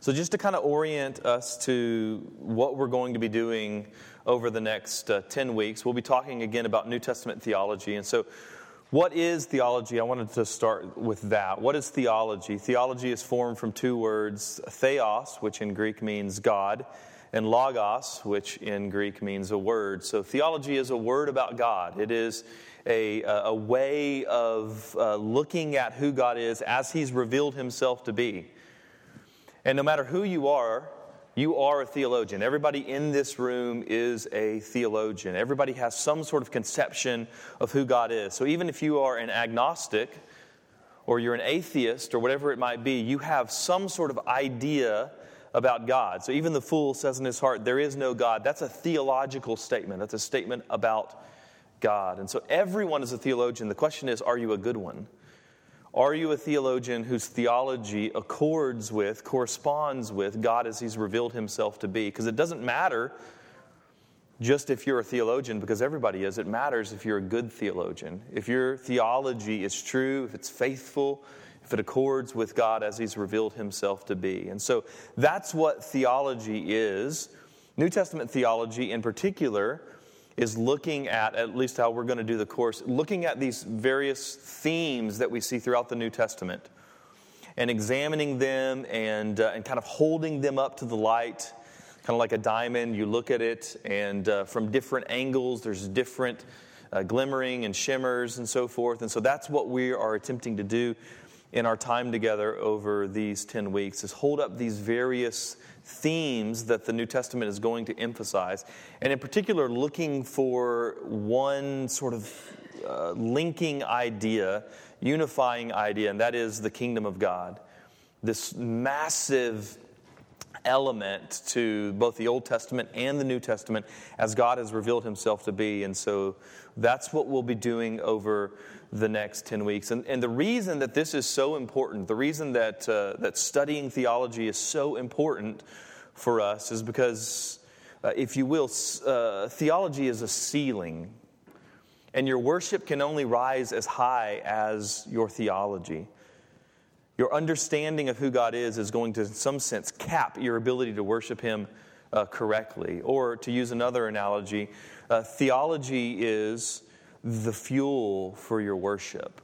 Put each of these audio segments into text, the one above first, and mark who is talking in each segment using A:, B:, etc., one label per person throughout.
A: So, just to kind of orient us to what we're going to be doing over the next uh, 10 weeks, we'll be talking again about New Testament theology. And so, what is theology? I wanted to start with that. What is theology? Theology is formed from two words theos, which in Greek means God, and logos, which in Greek means a word. So, theology is a word about God. It is a, a way of uh, looking at who God is as He's revealed Himself to be. And no matter who you are, you are a theologian. Everybody in this room is a theologian. Everybody has some sort of conception of who God is. So even if you are an agnostic or you're an atheist or whatever it might be, you have some sort of idea about God. So even the fool says in his heart, There is no God. That's a theological statement. That's a statement about God. And so everyone is a theologian. The question is, are you a good one? Are you a theologian whose theology accords with, corresponds with God as He's revealed Himself to be? Because it doesn't matter just if you're a theologian, because everybody is. It matters if you're a good theologian. If your theology is true, if it's faithful, if it accords with God as He's revealed Himself to be. And so that's what theology is. New Testament theology, in particular, is looking at, at least how we're going to do the course, looking at these various themes that we see throughout the New Testament and examining them and, uh, and kind of holding them up to the light, kind of like a diamond. You look at it, and uh, from different angles, there's different uh, glimmering and shimmers and so forth. And so that's what we are attempting to do in our time together over these 10 weeks is hold up these various themes that the New Testament is going to emphasize, and in particular, looking for one sort of uh, linking idea, unifying idea, and that is the kingdom of God. This massive element to both the Old Testament and the New Testament as God has revealed himself to be. And so that's what we'll be doing over the next 10 weeks. And, and the reason that this is so important, the reason that, uh, that studying theology is so important for us is because, uh, if you will, uh, theology is a ceiling. And your worship can only rise as high as your theology. Your understanding of who God is is going to, in some sense, cap your ability to worship Him uh, correctly. Or to use another analogy, uh, theology is the fuel for your worship.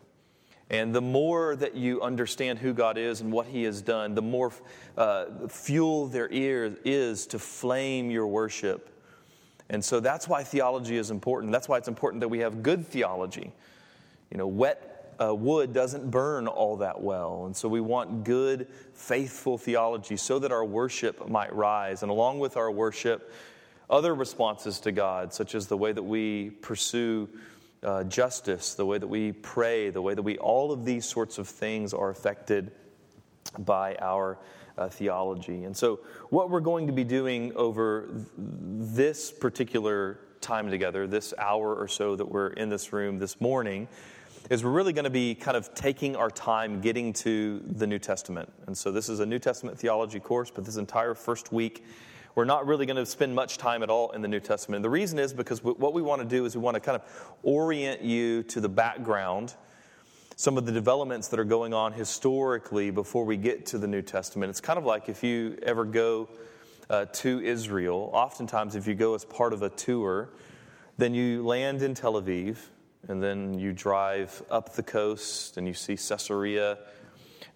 A: And the more that you understand who God is and what He has done, the more uh, fuel there is to flame your worship. And so that's why theology is important. That's why it's important that we have good theology. You know, wet uh, wood doesn't burn all that well. And so we want good, faithful theology so that our worship might rise. And along with our worship, other responses to God, such as the way that we pursue uh, justice, the way that we pray, the way that we, all of these sorts of things are affected by our uh, theology. And so, what we're going to be doing over th- this particular time together, this hour or so that we're in this room this morning, is we're really going to be kind of taking our time getting to the New Testament. And so, this is a New Testament theology course, but this entire first week we're not really going to spend much time at all in the New Testament. And the reason is because what we want to do is we want to kind of orient you to the background, some of the developments that are going on historically before we get to the New Testament. It's kind of like if you ever go uh, to Israel, oftentimes if you go as part of a tour, then you land in Tel Aviv, and then you drive up the coast and you see Caesarea.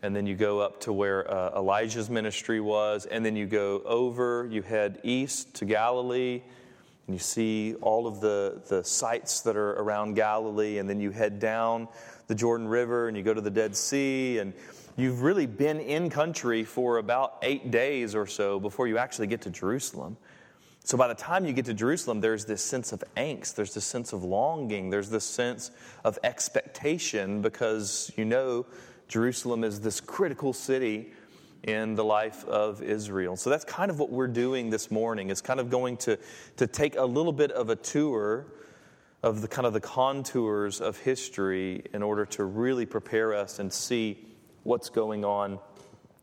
A: And then you go up to where uh, Elijah's ministry was, and then you go over, you head east to Galilee, and you see all of the, the sites that are around Galilee, and then you head down the Jordan River and you go to the Dead Sea, and you've really been in country for about eight days or so before you actually get to Jerusalem. So by the time you get to Jerusalem, there's this sense of angst, there's this sense of longing, there's this sense of expectation because you know Jerusalem is this critical city in the life of Israel. So that's kind of what we're doing this morning. It's kind of going to, to take a little bit of a tour of the kind of the contours of history in order to really prepare us and see what's going on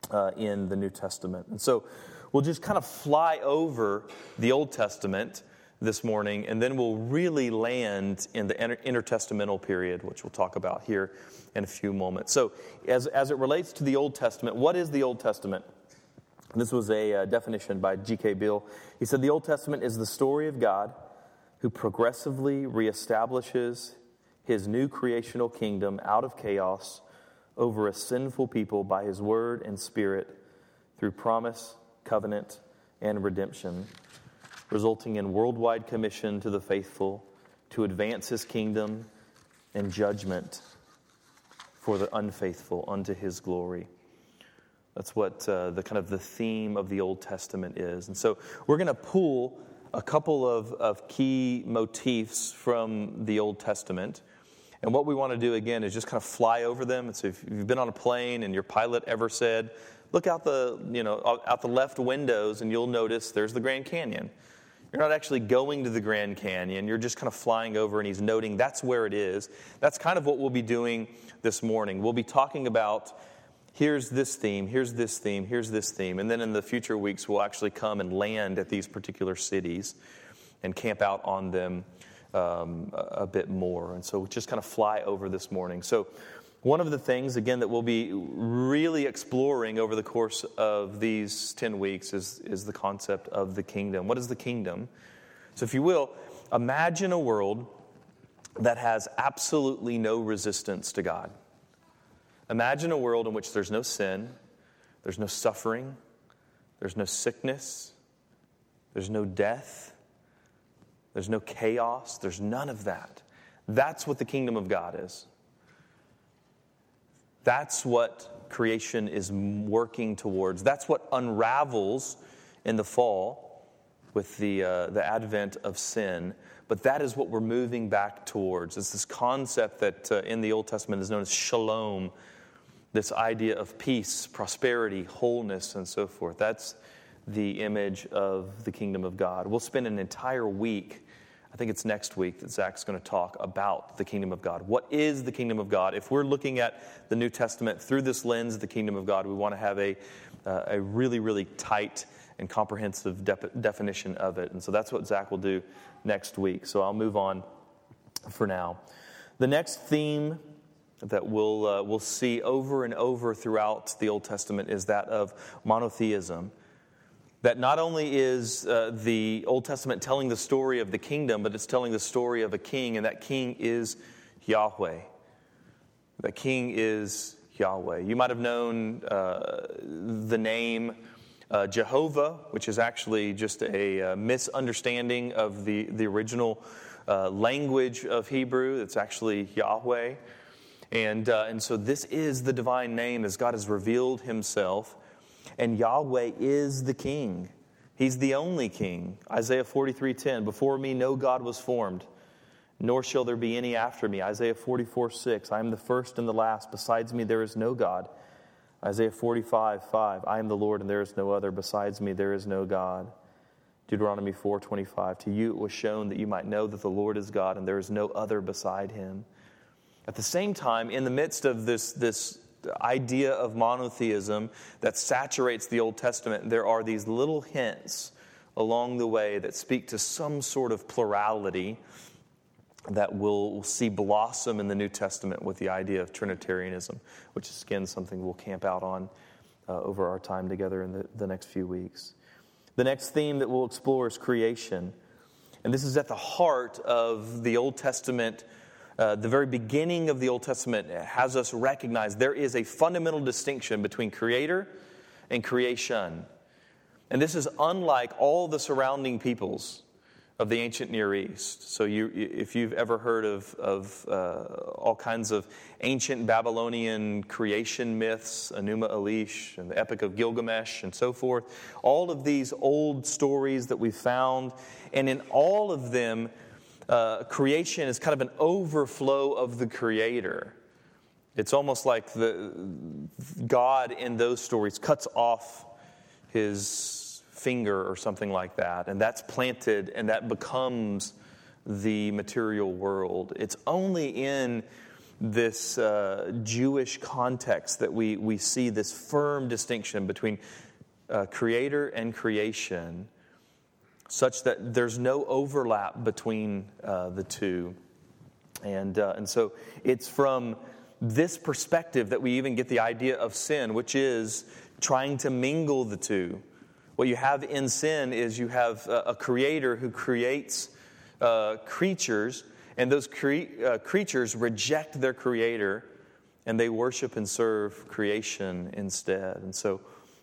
A: uh, in the New Testament. And so we'll just kind of fly over the Old Testament this morning, and then we'll really land in the inter- intertestamental period, which we'll talk about here in a few moments. So, as, as it relates to the Old Testament, what is the Old Testament? This was a uh, definition by G.K. Beale. He said the Old Testament is the story of God who progressively reestablishes his new creational kingdom out of chaos over a sinful people by his word and spirit through promise, covenant, and redemption, resulting in worldwide commission to the faithful to advance his kingdom and judgment for the unfaithful unto his glory. That's what uh, the kind of the theme of the Old Testament is. And so we're going to pull a couple of, of key motifs from the Old Testament. And what we want to do again is just kind of fly over them. So if you've been on a plane and your pilot ever said, look out the, you know, out the left windows and you'll notice there's the Grand Canyon. You're not actually going to the Grand Canyon. You're just kind of flying over and he's noting that's where it is. That's kind of what we'll be doing this morning. We'll be talking about here's this theme, here's this theme, here's this theme. And then in the future weeks, we'll actually come and land at these particular cities and camp out on them um, a, a bit more. And so just kind of fly over this morning. So, one of the things, again, that we'll be really exploring over the course of these 10 weeks is, is the concept of the kingdom. What is the kingdom? So, if you will, imagine a world that has absolutely no resistance to God. Imagine a world in which there's no sin, there's no suffering, there's no sickness, there's no death, there's no chaos, there's none of that. That's what the kingdom of God is. That's what creation is working towards. That's what unravels in the fall with the, uh, the advent of sin. But that is what we're moving back towards. It's this concept that uh, in the Old Testament is known as shalom, this idea of peace, prosperity, wholeness, and so forth. That's the image of the kingdom of God. We'll spend an entire week, I think it's next week, that Zach's going to talk about the kingdom of God. What is the kingdom of God? If we're looking at the New Testament through this lens the kingdom of God, we want to have a, uh, a really, really tight and comprehensive de- definition of it. And so that's what Zach will do next week. So I'll move on for now. The next theme that we'll, uh, we'll see over and over throughout the Old Testament is that of monotheism. That not only is uh, the Old Testament telling the story of the kingdom, but it's telling the story of a king, and that king is Yahweh. That king is Yahweh. You might have known uh, the name uh, Jehovah, which is actually just a, uh, misunderstanding of the, the original uh, language of Hebrew. It's actually Yahweh. And, uh, and so this is the divine name as God has revealed himself. And Yahweh is the king. He's the only king. Isaiah 43:10, before me no God was formed, nor shall there be any after me. Isaiah 44:6, I am the first and the last, besides me there is no God. Isaiah 45:5, I am the Lord and there is no other, besides me there is no God. Deuteronomy 4:25, to you it was shown that you might know that the Lord is God and there is no other beside him. At the same time, in the midst of this, this idea of monotheism that saturates the Old Testament, there are these little hints along the way that speak to some sort of plurality that we'll see blossom in the New Testament with the idea of Trinitarianism, which is again something we'll camp out on uh, over our time together in the, the next few weeks. The next theme that we'll explore is creation. And this is at the heart of the Old Testament uh, the very beginning of the Old Testament has us recognize there is a fundamental distinction between creator and creation. And this is unlike all the surrounding peoples of the ancient Near East. So, you, if you've ever heard of, of uh, all kinds of ancient Babylonian creation myths, Enuma Elish and the Epic of Gilgamesh and so forth, all of these old stories that we found, and in all of them, uh, creation is kind of an overflow of the Creator. It's almost like the God in those stories cuts off his finger or something like that, and that's planted and that becomes the material world. It's only in this uh, Jewish context that we, we see this firm distinction between uh, creator and creation such that there's no overlap between uh, the two. And, uh, and so it's from this perspective that we even get the idea of sin, which is trying to mingle the two. What you have in sin is you have a, a creator who creates uh, creatures, and those cre- uh, creatures reject their creator and they worship and serve creation instead. And so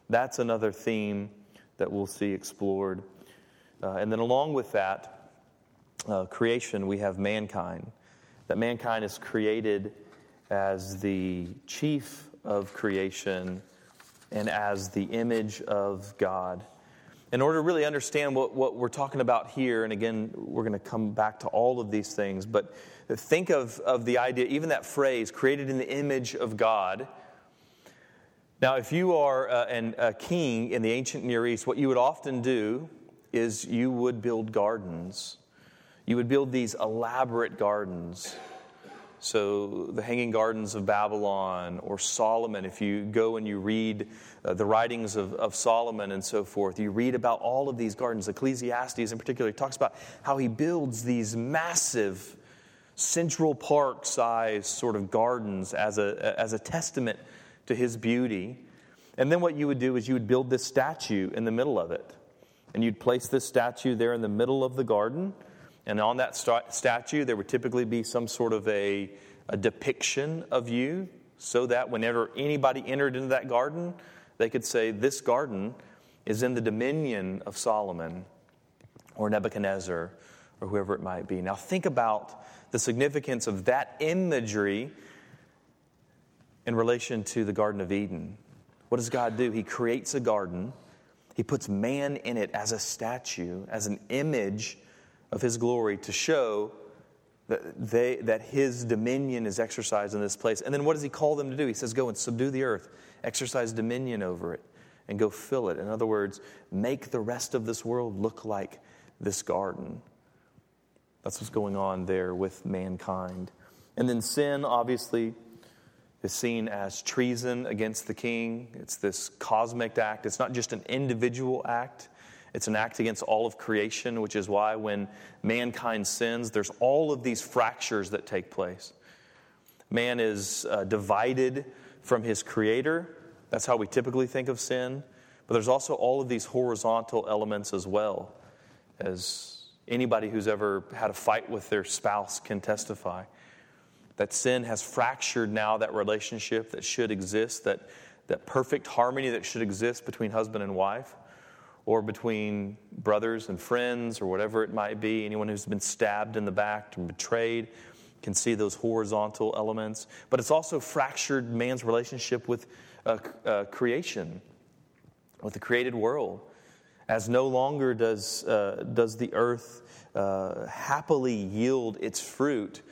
A: that's another theme that we'll see explored. Uh, and then, along with that, uh, creation, we have mankind. That mankind is created as the chief of creation and as the image of God. In order to really understand what, what we're talking about here, and again, we're going to come back to all of these things, but think of, of the idea, even that phrase, created in the image of God. Now, if you are uh, an, a king in the ancient Near East, what you would often do is you would build gardens. You would build these elaborate gardens. So, the Hanging Gardens of Babylon or Solomon, if you go and you read uh, the writings of, of Solomon and so forth, you read about all of these gardens. Ecclesiastes, in particular, talks about how he builds these massive Central Park size sort of gardens as a, as a testament to his beauty. And then what you would do is you would build this statue in the middle of it. And you'd place this statue there in the middle of the garden. And on that st- statue, there would typically be some sort of a, a depiction of you so that whenever anybody entered into that garden, they could say, This garden is in the dominion of Solomon or Nebuchadnezzar or whoever it might be. Now, think about the significance of that imagery in relation to the Garden of Eden. What does God do? He creates a garden, He puts man in it as a statue, as an image of His glory to show that, they, that His dominion is exercised in this place. And then what does He call them to do? He says, Go and subdue the earth, exercise dominion over it, and go fill it. In other words, make the rest of this world look like this garden. That's what's going on there with mankind. And then sin, obviously, is seen as treason against the king. It's this cosmic act. It's not just an individual act, it's an act against all of creation, which is why when mankind sins, there's all of these fractures that take place. Man is uh, divided from his creator. That's how we typically think of sin. But there's also all of these horizontal elements as well, as Anybody who's ever had a fight with their spouse can testify that sin has fractured now that relationship that should exist, that, that perfect harmony that should exist between husband and wife, or between brothers and friends, or whatever it might be. Anyone who's been stabbed in the back and betrayed can see those horizontal elements. But it's also fractured man's relationship with uh, uh, creation, with the created world as no longer does, uh, does the earth uh, happily yield its fruit,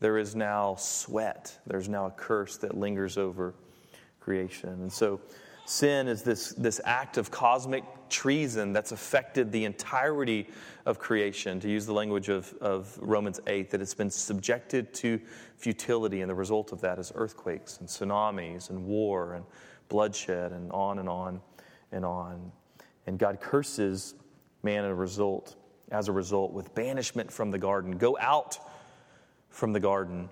A: there is now sweat. There's now a curse that lingers over creation. And so sin is this, this act of cosmic treason that's affected the entirety of creation, to use the language of, of Romans 8, that it's been subjected to futility, and the result of that is earthquakes and tsunamis and war and bloodshed and on and on and on. And God curses man as a result, as a result, with banishment from the garden. Go out from the garden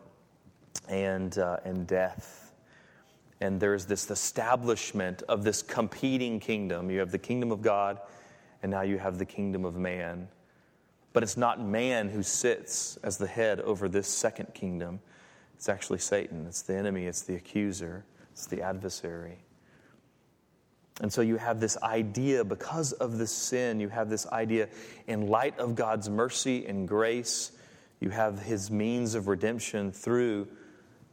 A: and, uh, and death. And there's this establishment of this competing kingdom. You have the kingdom of God, and now you have the kingdom of man. But it's not man who sits as the head over this second kingdom. It's actually Satan. It's the enemy, it's the accuser, it's the adversary. And so you have this idea, because of the sin, you have this idea in light of God's mercy and grace, you have his means of redemption through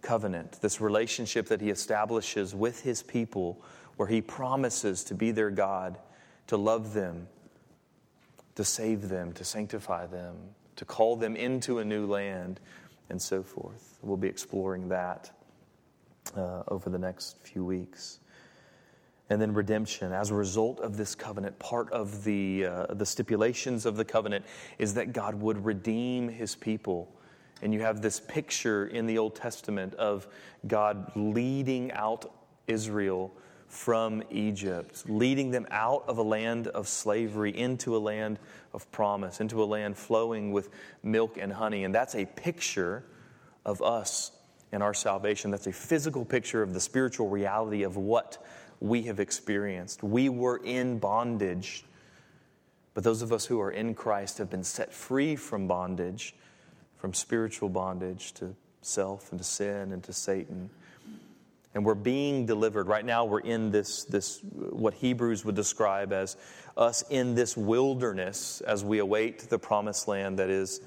A: covenant, this relationship that he establishes with his people, where he promises to be their God, to love them, to save them, to sanctify them, to call them into a new land, and so forth. We'll be exploring that uh, over the next few weeks and then redemption. As a result of this covenant part of the, uh, the stipulations of the covenant is that god would redeem his people. And you have this picture in the old testament of god leading out israel from egypt leading them out of a land of slavery into a land of promise into a land flowing with milk and honey. And that's a picture of us and our salvation. That's a physical picture of the spiritual reality of what we have experienced. We were in bondage, but those of us who are in Christ have been set free from bondage, from spiritual bondage to self and to sin and to Satan. And we're being delivered. Right now, we're in this, this, what Hebrews would describe as us in this wilderness as we await the promised land that is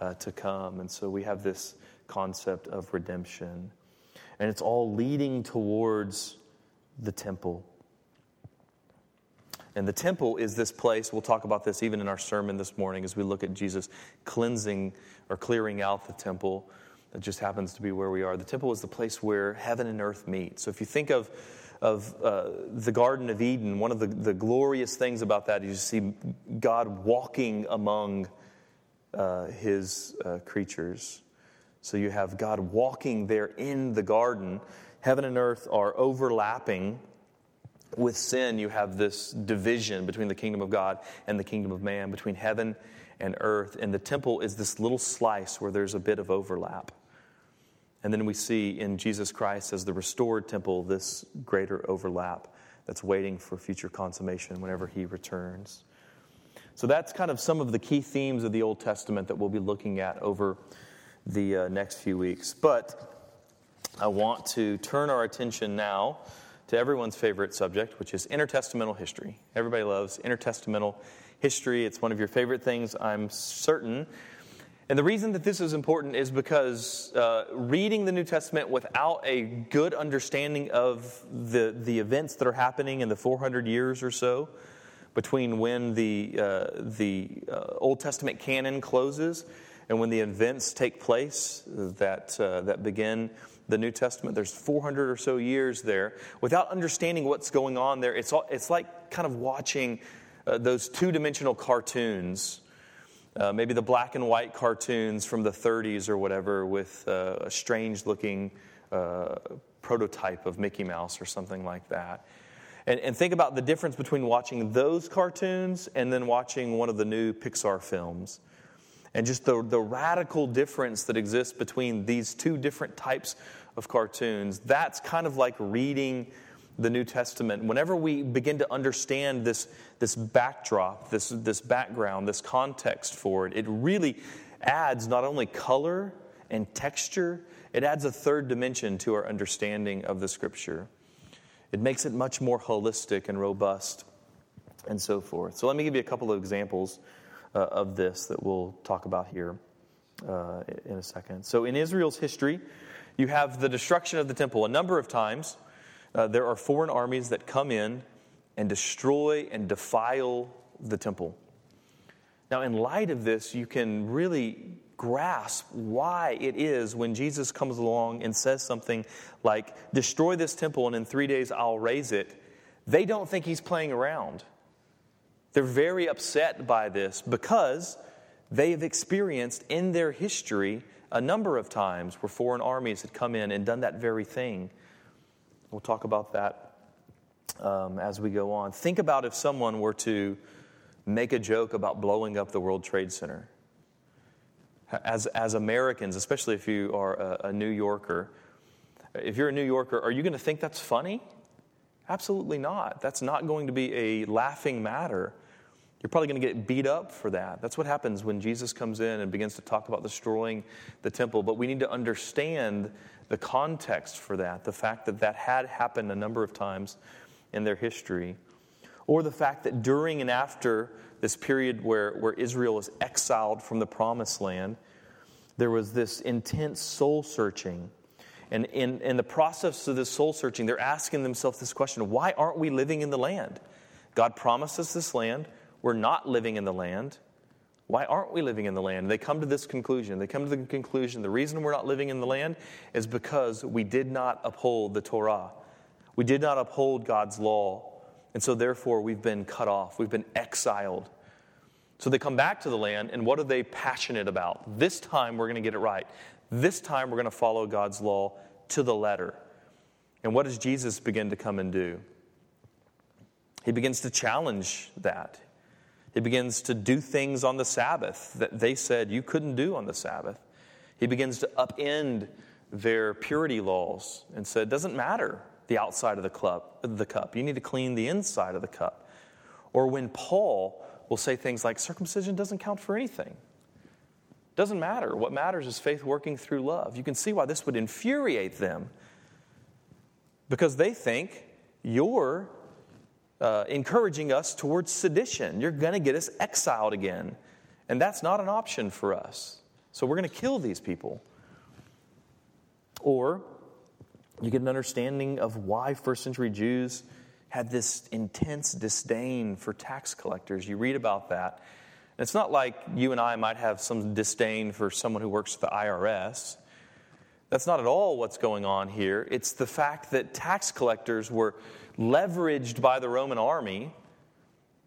A: uh, to come. And so we have this concept of redemption. And it's all leading towards the temple. And the temple is this place, we'll talk about this even in our sermon this morning as we look at Jesus cleansing or clearing out the temple. That just happens to be where we are. The temple is the place where heaven and earth meet. So if you think of, of uh, the Garden of Eden, one of the, the glorious things about that is you see God walking among uh, his uh, creatures. So you have God walking there in the garden. Heaven and earth are overlapping. With sin, you have this division between the kingdom of God and the kingdom of man, between heaven and earth. And the temple is this little slice where there's a bit of overlap. And then we see in Jesus Christ as the restored temple this greater overlap that's waiting for future consummation whenever he returns. So that's kind of some of the key themes of the Old Testament that we'll be looking at over the uh, next few weeks. But I want to turn our attention now to everyone's favorite subject, which is intertestamental history. Everybody loves intertestamental history, it's one of your favorite things, I'm certain. And the reason that this is important is because uh, reading the New Testament without a good understanding of the, the events that are happening in the 400 years or so between when the, uh, the uh, Old Testament canon closes and when the events take place that, uh, that begin the New Testament, there's 400 or so years there. Without understanding what's going on there, it's, all, it's like kind of watching uh, those two dimensional cartoons. Uh, maybe the black and white cartoons from the 30s or whatever with uh, a strange looking uh, prototype of Mickey Mouse or something like that. And, and, think about the difference between watching those cartoons and then watching one of the new Pixar films and just the, the radical difference that exists between these two different types of cartoons. That's kind of like reading the New Testament. Whenever we begin to understand this, this backdrop, this, this background, this context for it, it really adds not only color and texture, it adds a third dimension to our understanding of the Scripture. It makes it much more holistic and robust and so forth. So, let me give you a couple of examples uh, of this that we'll talk about here uh, in a second. So, in Israel's history, you have the destruction of the temple. A number of times, uh, there are foreign armies that come in and destroy and defile the temple. Now, in light of this, you can really grasp why it is when Jesus comes along and says something like, Destroy this temple and in three days I'll raise it. They don't think he's playing around. They're very upset by this because they have experienced in their history a number of times where foreign armies had come in and done that very thing. We'll talk about that um, as we go on. Think about if someone were to make a joke about blowing up the World Trade Center. As, as Americans, especially if you are a, a New Yorker, if you're a New Yorker, are you going to think that's funny? Absolutely not. That's not going to be a laughing matter. You're probably going to get beat up for that. That's what happens when Jesus comes in and begins to talk about destroying the temple. But we need to understand the context for that, the fact that that had happened a number of times in their history, or the fact that during and after this period where, where Israel was exiled from the promised land, there was this intense soul searching and in, in the process of this soul searching, they're asking themselves this question why aren't we living in the land? God promised us this land. We're not living in the land. Why aren't we living in the land? They come to this conclusion. They come to the conclusion the reason we're not living in the land is because we did not uphold the Torah. We did not uphold God's law. And so, therefore, we've been cut off. We've been exiled. So they come back to the land, and what are they passionate about? This time we're going to get it right. This time we're going to follow God's law to the letter. And what does Jesus begin to come and do? He begins to challenge that. He begins to do things on the Sabbath that they said you couldn't do on the Sabbath. He begins to upend their purity laws and said, it doesn't matter the outside of the cup, the cup. You need to clean the inside of the cup. Or when Paul will say things like circumcision doesn't count for anything. Doesn't matter. What matters is faith working through love. You can see why this would infuriate them because they think you're uh, encouraging us towards sedition. You're going to get us exiled again. And that's not an option for us. So we're going to kill these people. Or you get an understanding of why first century Jews had this intense disdain for tax collectors. You read about that. It's not like you and I might have some disdain for someone who works for the IRS. That's not at all what's going on here. It's the fact that tax collectors were leveraged by the Roman army,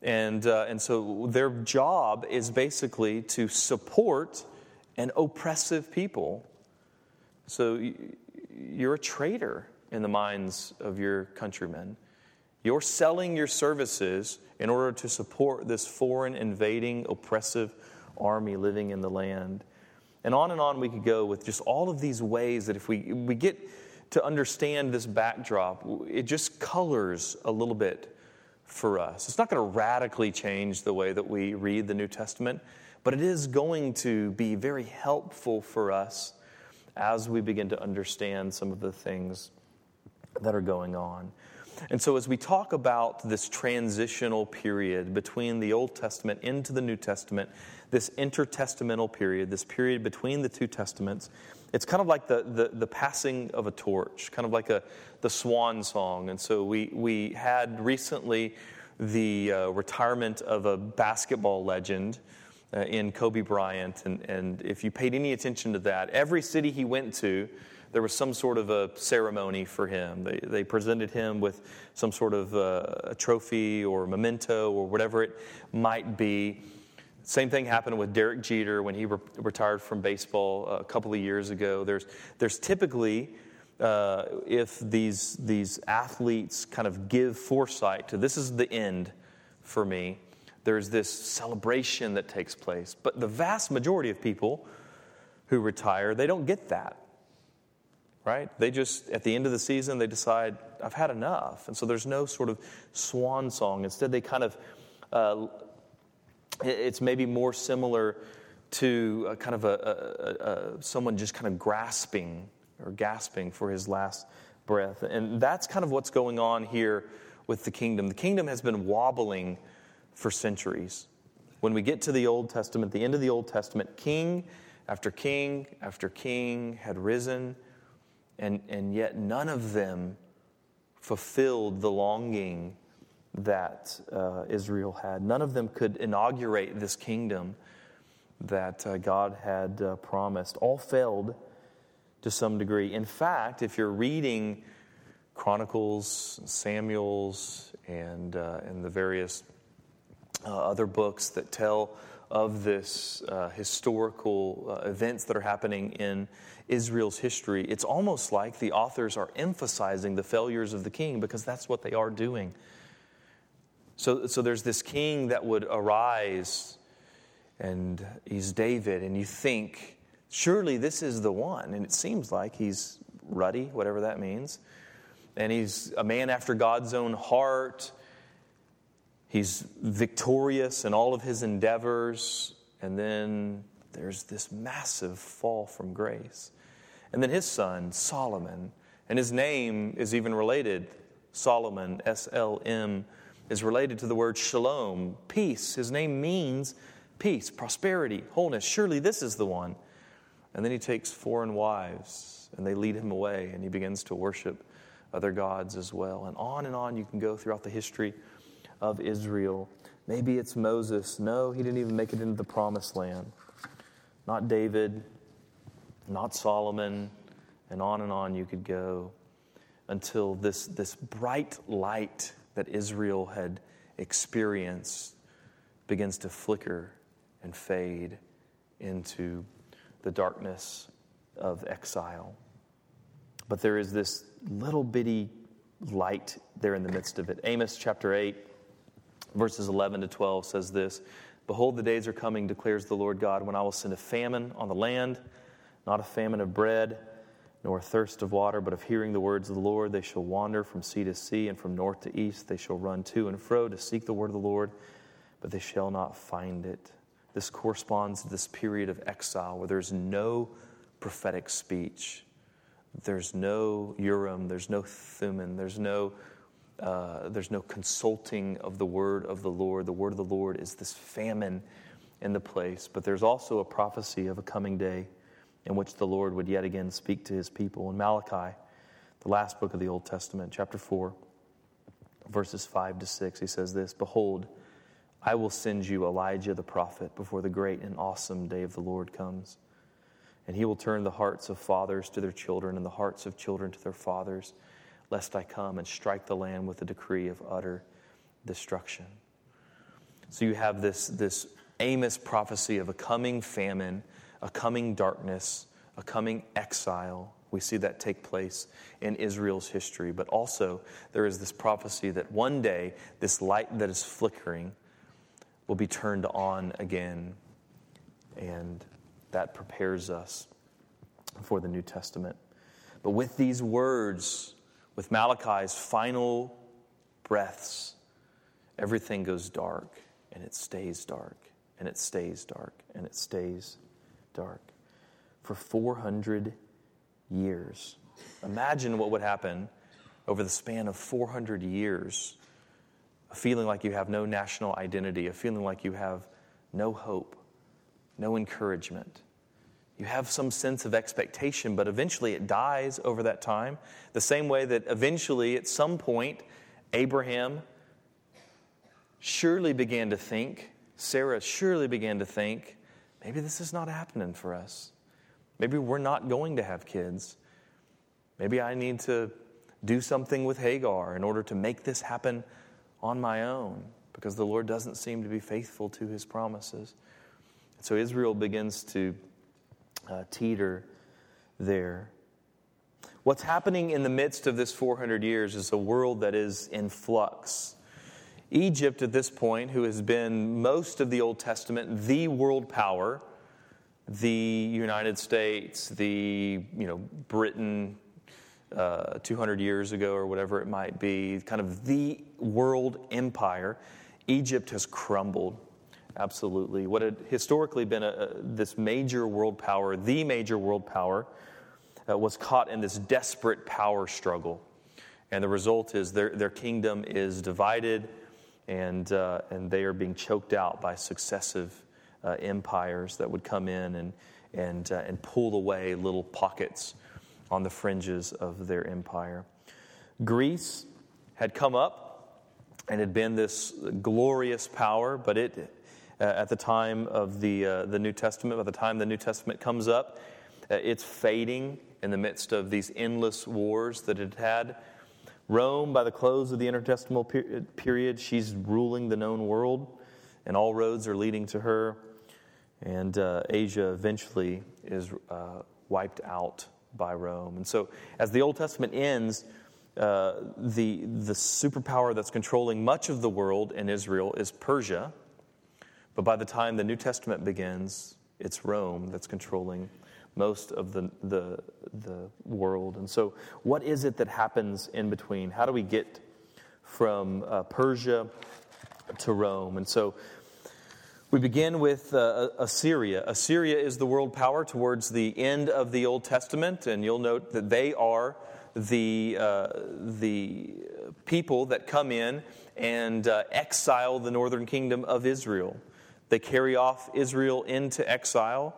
A: and, uh, and so their job is basically to support an oppressive people. So you're a traitor in the minds of your countrymen. You're selling your services in order to support this foreign, invading, oppressive army living in the land. And on and on we could go with just all of these ways that if we, we get to understand this backdrop, it just colors a little bit for us. It's not going to radically change the way that we read the New Testament, but it is going to be very helpful for us as we begin to understand some of the things that are going on. And so, as we talk about this transitional period between the Old Testament into the New Testament, this intertestamental period, this period between the two testaments, it's kind of like the, the, the, passing of a torch, kind of like a, the swan song. And so, we, we had recently the uh, retirement of a basketball legend uh, in Kobe Bryant. And, and if you paid any attention to that, every city he went to, there was some sort of a ceremony for him. They, they presented him with some sort of uh, a trophy or memento or whatever it might be. Same thing happened with Derek Jeter when he re- retired from baseball a couple of years ago. There's, there's typically, uh, if these, these athletes kind of give foresight to this is the end for me, there's this celebration that takes place. But the vast majority of people who retire, they don't get that. Right? They just, at the end of the season, they decide, I've had enough. And so there's no sort of swan song. Instead, they kind of, uh, it's maybe more similar to kind of a, a, a, someone just kind of grasping or gasping for his last breath. And that's kind of what's going on here with the kingdom. The kingdom has been wobbling for centuries. When we get to the Old Testament, the end of the Old Testament, king after king after king had risen, and, and yet none of them fulfilled the longing that uh, Israel had. None of them could inaugurate this kingdom that uh, God had uh, promised. All failed to some degree. In fact, if you're reading Chronicles, Samuel's, and, uh, and the various uh, other books that tell of this uh, historical events that are happening in Israel's history, it's almost like the authors are emphasizing the failures of the king because that's what they are doing. So, so there's this king that would arise, and he's David, and you think, surely this is the one. And it seems like he's ruddy, whatever that means. And he's a man after God's own heart He's victorious in all of his endeavors, and then there's this massive fall from grace. And then his son, Solomon, and his name is even related. Solomon, S L M, is related to the word shalom, peace. His name means peace, prosperity, wholeness. Surely this is the one. And then he takes foreign wives, and they lead him away, and he begins to worship other gods as well. And on and on you can go throughout the history of Israel. Maybe it's Moses. No, he didn't even make it into the promised land. Not David, not Solomon, and on and on you could go until this, this bright light that Israel had experienced begins to flicker and fade into the darkness of exile. But there is this little bitty light there in the midst of it. Amos chapter 8 verses 11 to 12 says this Behold, the days are coming, declares the Lord God, when I will send a famine on the land, not a famine of bread, nor thirst of water, but of hearing the words of the Lord. They shall wander from sea to sea, and from north to east. They shall run to and fro to seek the word of the Lord, but they shall not find it. This corresponds to this period of exile where there's no prophetic speech. There's no Urim, there's no Thummim, there's no, uh, there's no consulting of the word of the Lord. The word of the Lord is this famine in the place, but there's also a prophecy of a coming day in which the Lord would yet again speak to his people. In Malachi, the last book of the Old Testament, chapter 4, verses 5 to 6, he says this Behold, I will send you Elijah the prophet before the great and awesome day of the Lord comes. And he will turn the hearts of fathers to their children and the hearts of children to their fathers, lest I come and strike the land with a decree of utter destruction. So you have this, this Amos prophecy of a coming famine a coming darkness, a coming exile. We see that take place in Israel's history. But also, there is this prophecy that one day this light that is flickering will be turned on again. And that prepares us for the New Testament. But with these words, with Malachi's final breaths, everything goes dark and it stays dark and it stays dark and it stays dark for 400 years. Imagine what would happen over the span of 400 years a feeling like you have no national identity, a feeling like you have no hope, no encouragement. You have some sense of expectation, but eventually it dies over that time. The same way that eventually, at some point, Abraham surely began to think, Sarah surely began to think, maybe this is not happening for us. Maybe we're not going to have kids. Maybe I need to do something with Hagar in order to make this happen on my own because the Lord doesn't seem to be faithful to his promises. And So Israel begins to uh, teeter there. What's happening in the midst of this 400 years is a world that is in flux. Egypt, at this point, who has been most of the Old Testament the world power, the United States, the you know Britain, uh, 200 years ago or whatever it might be, kind of the world empire, Egypt has crumbled. Absolutely. What had historically been a, a, this major world power, the major world power, uh, was caught in this desperate power struggle. And the result is their, their kingdom is divided and, uh, and they are being choked out by successive uh, empires that would come in and, and, uh, and pull away little pockets on the fringes of their empire. Greece had come up and had been this glorious power, but it, uh, at the time of the, uh, the New Testament, by the time the New Testament comes up, uh, it's fading in the midst of these endless wars that it had Rome, by the close of the intertestamental period, she's ruling the known world, and all roads are leading to her. And uh, Asia eventually is uh, wiped out by Rome. And so, as the Old Testament ends, uh, the, the superpower that's controlling much of the world in Israel is Persia. But by the time the New Testament begins, it's Rome that's controlling most of the, the, the world. And so, what is it that happens in between? How do we get from uh, Persia to Rome? And so, we begin with uh, Assyria. Assyria is the world power towards the end of the Old Testament, and you'll note that they are the, uh, the people that come in and uh, exile the northern kingdom of Israel. They carry off Israel into exile.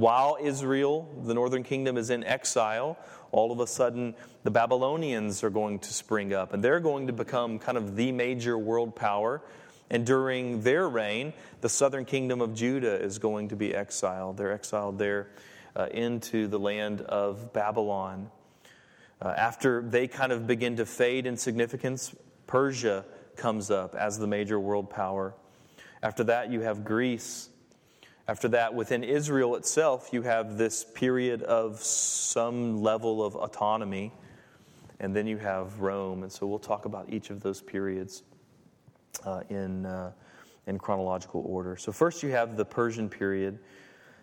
A: While Israel, the northern kingdom, is in exile, all of a sudden the Babylonians are going to spring up, and they're going to become kind of the major world power. And during their reign, the southern kingdom of Judah is going to be exiled. They're exiled there uh, into the land of Babylon. Uh, after they kind of begin to fade in significance, Persia comes up as the major world power. After that, you have Greece after that, within Israel itself, you have this period of some level of autonomy, and then you have Rome. And so we'll talk about each of those periods uh, in, uh, in chronological order. So, first, you have the Persian period.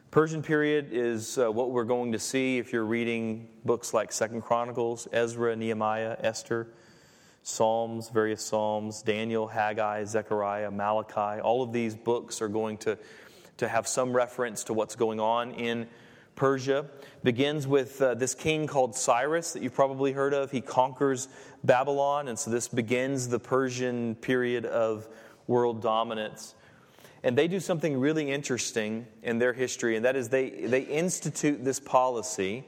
A: Persian period is uh, what we're going to see if you're reading books like Second Chronicles, Ezra, Nehemiah, Esther, Psalms, various Psalms, Daniel, Haggai, Zechariah, Malachi. All of these books are going to, to have some reference to what's going on in Persia. Begins with uh, this king called Cyrus that you've probably heard of. He conquers Babylon, and so this begins the Persian period of world dominance. And they do something really interesting in their history, and that is they, they institute this policy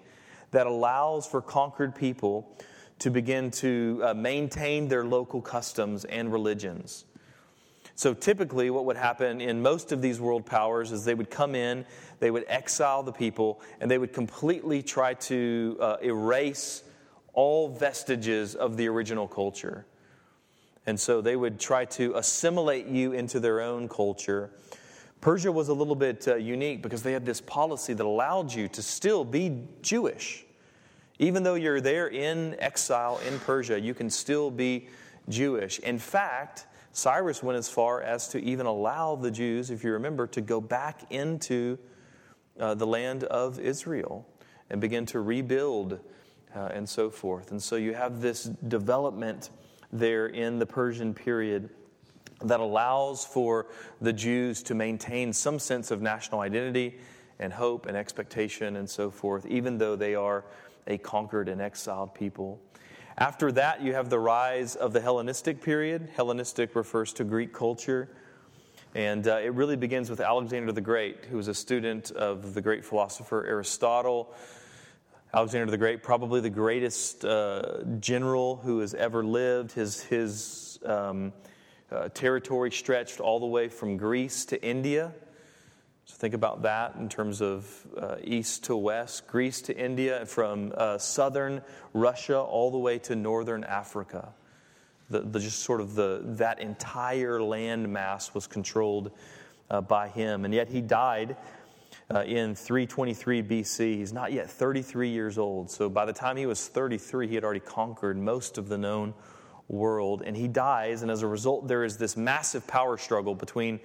A: that allows for conquered people to begin to uh, maintain their local customs and religions. So typically, what would happen in most of these world powers is they would come in, they would exile the people, and they would completely try to uh, erase all vestiges of the original culture. And so they would try to assimilate you into their own culture. Persia was a little bit uh, unique because they had this policy that allowed you to still be Jewish. Even though you're there in exile in Persia, you can still be Jewish. In fact, Cyrus went as far as to even allow the Jews, if you remember, to go back into uh, the land of Israel and begin to rebuild uh, and so forth. And so you have this development there in the Persian period that allows for the Jews to maintain some sense of national identity and hope and expectation and so forth, even though they are a conquered and exiled people. After that, you have the rise of the Hellenistic period. Hellenistic refers to Greek culture. And uh, it really begins with Alexander the Great, who was a student of the great philosopher Aristotle. Alexander the Great, probably the greatest uh, general who has ever lived. His, his um, uh, territory stretched all the way from Greece to India. So think about that in terms of uh, east to west, Greece to India, from uh, southern Russia all the way to northern Africa. The, the, just sort of the, that entire land mass was controlled uh, by him. And yet he died uh, in 323 BC. He's not yet 33 years old. So by the time he was 33, he had already conquered most of the known world. And he dies, and as a result, there is this massive power struggle between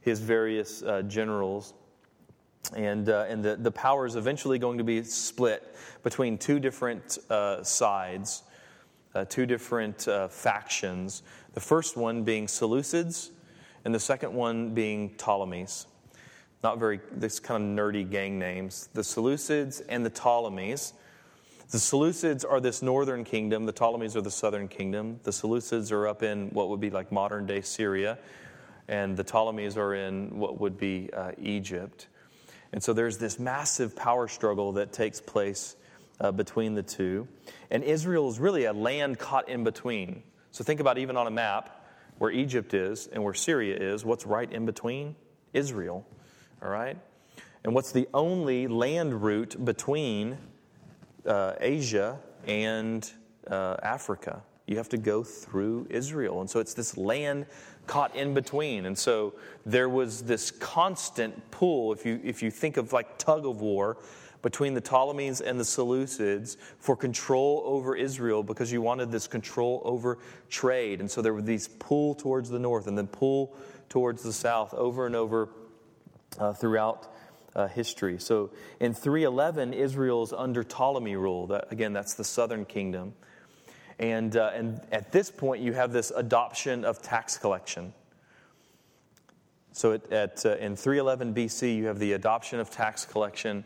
A: his various uh, generals. And, uh, and the, the power is eventually going to be split between two different uh, sides, uh, two different uh, factions. The first one being Seleucids, and the second one being Ptolemies. Not very, this kind of nerdy gang names. The Seleucids and the Ptolemies. The Seleucids are this northern kingdom, the Ptolemies are the southern kingdom. The Seleucids are up in what would be like modern day Syria and the Ptolemies are in what would be uh, Egypt. And so there's this massive power struggle that takes place uh, between the two. And Israel is really a land caught in between. So think about even on a map where Egypt is and where Syria is, what's right in between? Israel. All right? And what's the only land route between uh, Asia and uh, Africa? You have to go through Israel. And so it's this land caught in between. And so there was this constant pull, if you, if you think of like tug of war, between the Ptolemies and the Seleucids for control over Israel because you wanted this control over trade. And so there were these pull towards the north and then pull towards the south over and over uh, throughout uh, history. So in 311, Israel is under Ptolemy rule. That, again, that's the southern kingdom. And, uh, and at this point, you have this adoption of tax collection. So at, at uh, in 311 BC, you have the adoption of tax collection,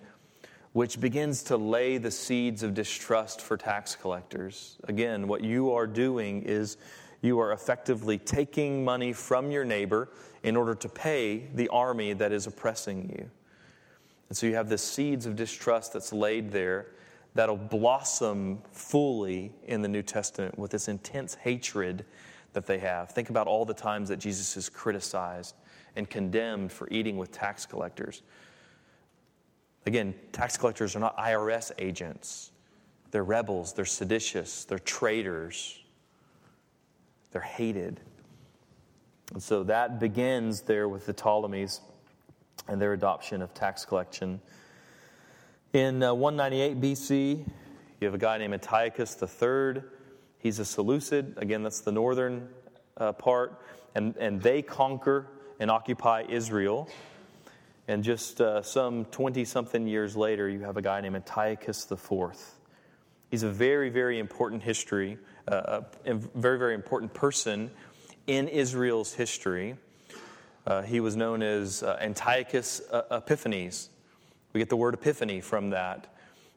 A: which begins to lay the seeds of distrust for tax collectors. Again, what you are doing is you are effectively taking money from your neighbor in order to pay the army that is oppressing you. And so you have the seeds of distrust that's laid there that'll blossom fully in the New Testament with this intense hatred that they have. Think about all the times that Jesus is criticized and condemned for eating with tax collectors. Again, tax collectors are not IRS agents. They're rebels, they're seditious, they're traitors, they're hated. And so that begins there with the Ptolemies and their adoption of tax collection. In uh, 198 BC, you have a guy named Antiochus III. He's a Seleucid. Again, that's the northern uh, part. And, and they conquer and occupy Israel. And just uh, some 20 something years later, you have a guy named Antiochus IV. He's a very, very important history, uh, a very, very important person in Israel's history. Uh, he was known as uh, Antiochus uh, Epiphanes. We get the word epiphany from that,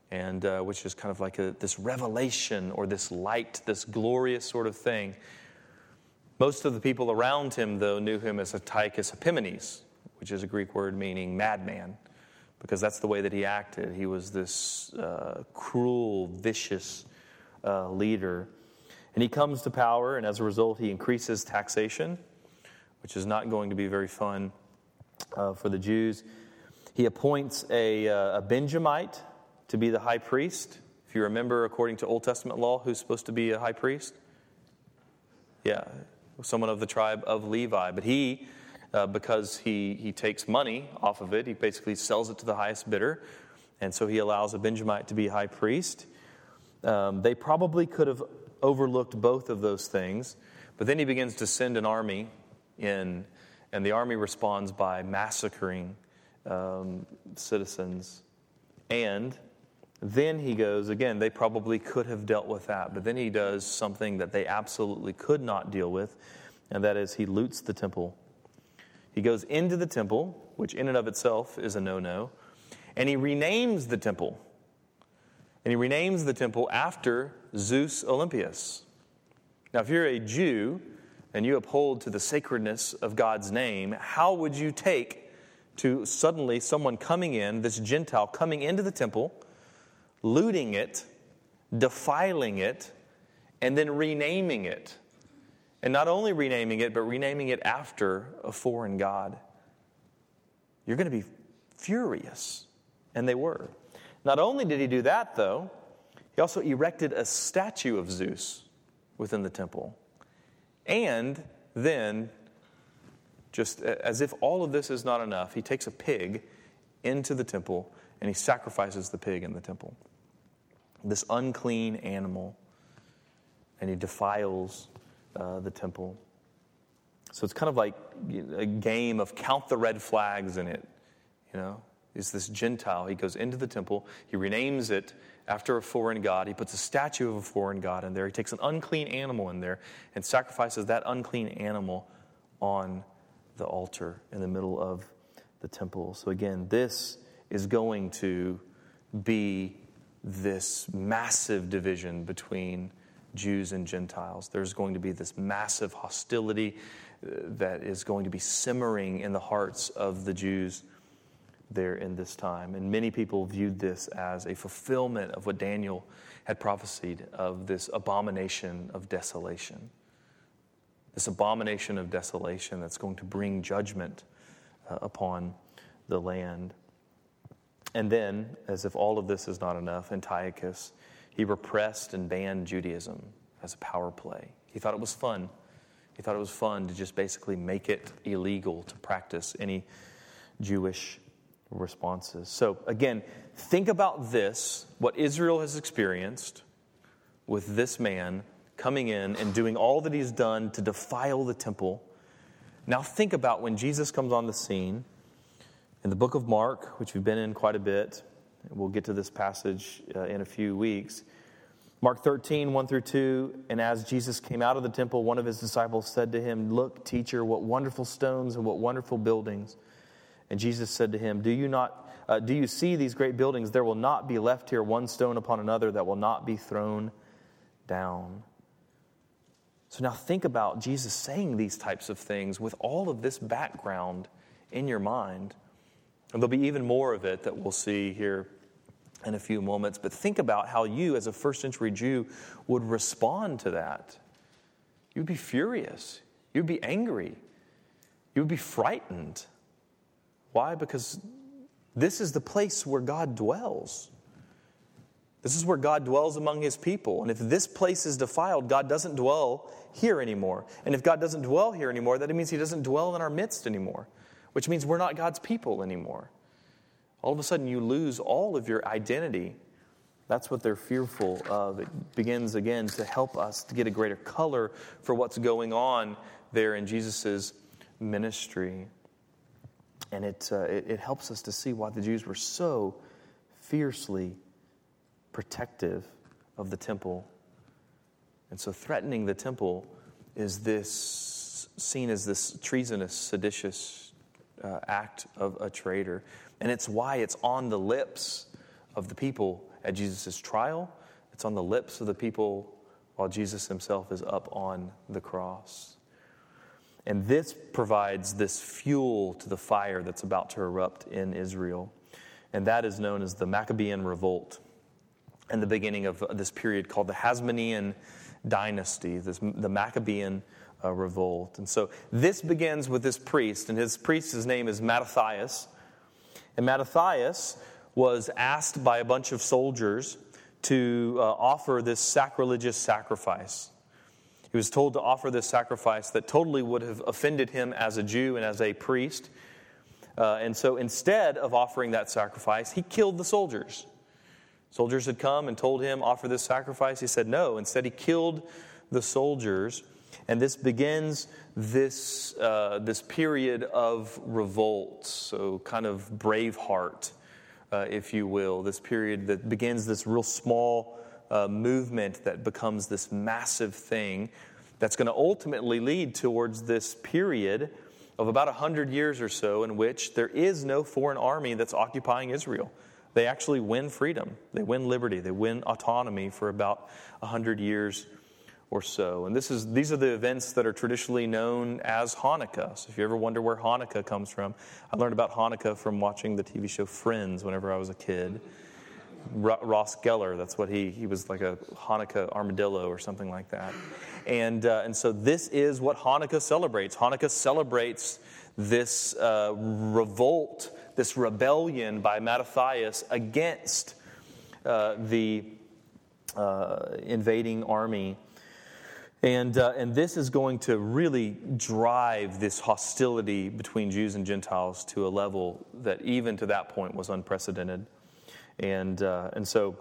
A: and uh, which is kind of like a, this revelation or this light, this glorious sort of thing. Most of the people around him, though, knew him as Antiochus Epimanes, which is a Greek word meaning madman, because that's the way that he acted. He was this uh, cruel, vicious uh, leader. And he comes to power, and as a result, he increases taxation, which is not going to be very fun uh, for the Jews. He appoints a, uh, a Benjamite to be the high priest. If you remember, according to Old Testament law, who's supposed to be a high priest? Yeah, someone of the tribe of Levi. But he uh, because he, he takes money off of it. He basically sells it to the highest bidder. And so he allows a Benjamite to be high priest. Um, they probably could have overlooked both of those things. But then he begins to send an army in, and the army responds by massacring um, citizens. And then he goes, again, they probably could have dealt with that, but then he does something that they absolutely could not deal with, and that is he loots the temple. He goes into the temple, which in and of itself is a no no, and he renames the temple. And he renames the temple after Zeus Olympius. Now, if you're a Jew and you uphold to the sacredness of God's name, how would you take to suddenly someone coming in, this Gentile coming into the temple, looting it, defiling it, and then renaming it? And not only renaming it, but renaming it after a foreign God. You're going to be furious. And they were. Not only did he do that, though, he also erected a statue of Zeus within the temple. And then, just as if all of this is not enough, he takes a pig into the temple and he sacrifices the pig in the temple. This unclean animal. And he defiles uh, the temple. So it's kind of like a game of count the red flags in it. You know, is this Gentile. He goes into the temple, he renames it after a foreign god. He puts a statue of a foreign god in there. He takes an unclean animal in there and sacrifices that unclean animal on the altar in the middle of the temple. So again, this is going to be this massive division between Jews and Gentiles. There's going to be this massive hostility uh, that is going to be simmering in the hearts of the Jews there in this time. And many people viewed this as a fulfillment of what Daniel had prophesied of this abomination of desolation. This abomination of desolation that's going to bring judgment uh, upon the land. And then, as if all of this is not enough, Antiochus he repressed and banned Judaism as a power play. He thought it was fun. He thought it was fun to just basically make it illegal to practice any Jewish responses. So, again, think about this what Israel has experienced with this man coming in and doing all that he's done to defile the temple. Now, think about when Jesus comes on the scene in the book of Mark, which we've been in quite a bit. We'll get to this passage uh, in a few weeks. Mark 13, 1 through 2. And as Jesus came out of the temple, one of his disciples said to him, Look, teacher, what wonderful stones and what wonderful buildings. And Jesus said to him, Do you not uh, do you see these great buildings? There will not be left here one stone upon another that will not be thrown down. So now think about Jesus saying these types of things with all of this background in your mind. And there'll be even more of it that we'll see here in a few moments. But think about how you, as a first century Jew, would respond to that. You'd be furious. You'd be angry. You would be frightened. Why? Because this is the place where God dwells. This is where God dwells among his people. And if this place is defiled, God doesn't dwell here anymore. And if God doesn't dwell here anymore, that means he doesn't dwell in our midst anymore, which means we're not God's people anymore all of a sudden you lose all of your identity. That's what they're fearful of. It begins again to help us to get a greater color for what's going on there in Jesus' ministry. And it, uh, it, it helps us to see why the Jews were so fiercely protective of the temple. And so, threatening the temple is this seen as this treasonous, seditious uh, act of a traitor. And it's why it's on the lips of the people at Jesus' trial, it's on the lips of the people while Jesus himself is up on the cross. And this provides this fuel to the fire that's about to erupt in Israel. And that is known as the Maccabean Revolt and the beginning of this period called the Hasmonean Dynasty, this, the Maccabean uh, Revolt. And so this begins with this priest, and his priest's name is Mattathias. And Mattathias was asked by a bunch of soldiers to uh, offer this sacrilegious sacrifice. He was told to offer this sacrifice that totally would have offended him as a Jew and as a priest. Uh, and so instead of offering that sacrifice, he killed the soldiers. Soldiers had come and told him, offer this sacrifice. He said no. Instead, he killed the soldiers. And this begins this, uh, this period of revolt, so kind of Braveheart, uh, if you will, this period that begins this real small uh, movement that becomes this massive thing that's going to ultimately lead towards this period of about 100 years or so in which there is no foreign army that's occupying Israel. They actually win freedom, they win liberty, they win autonomy for about 100 years or so. And this is, these are the events that are traditionally known as Hanukkah. So if you ever wonder where Hanukkah comes from, I learned about Hanukkah from watching the TV show Friends whenever I was a kid. Ross Geller. That's what he, he was like a Hanukkah armadillo or something like that. And, uh, and so this is what Hanukkah celebrates. Hanukkah celebrates this uh, revolt, this rebellion by Mattathias against uh, the uh, invading army. And, uh, and this is going to really drive this hostility between Jews and Gentiles to a level that even to that point was unprecedented. And, uh, and so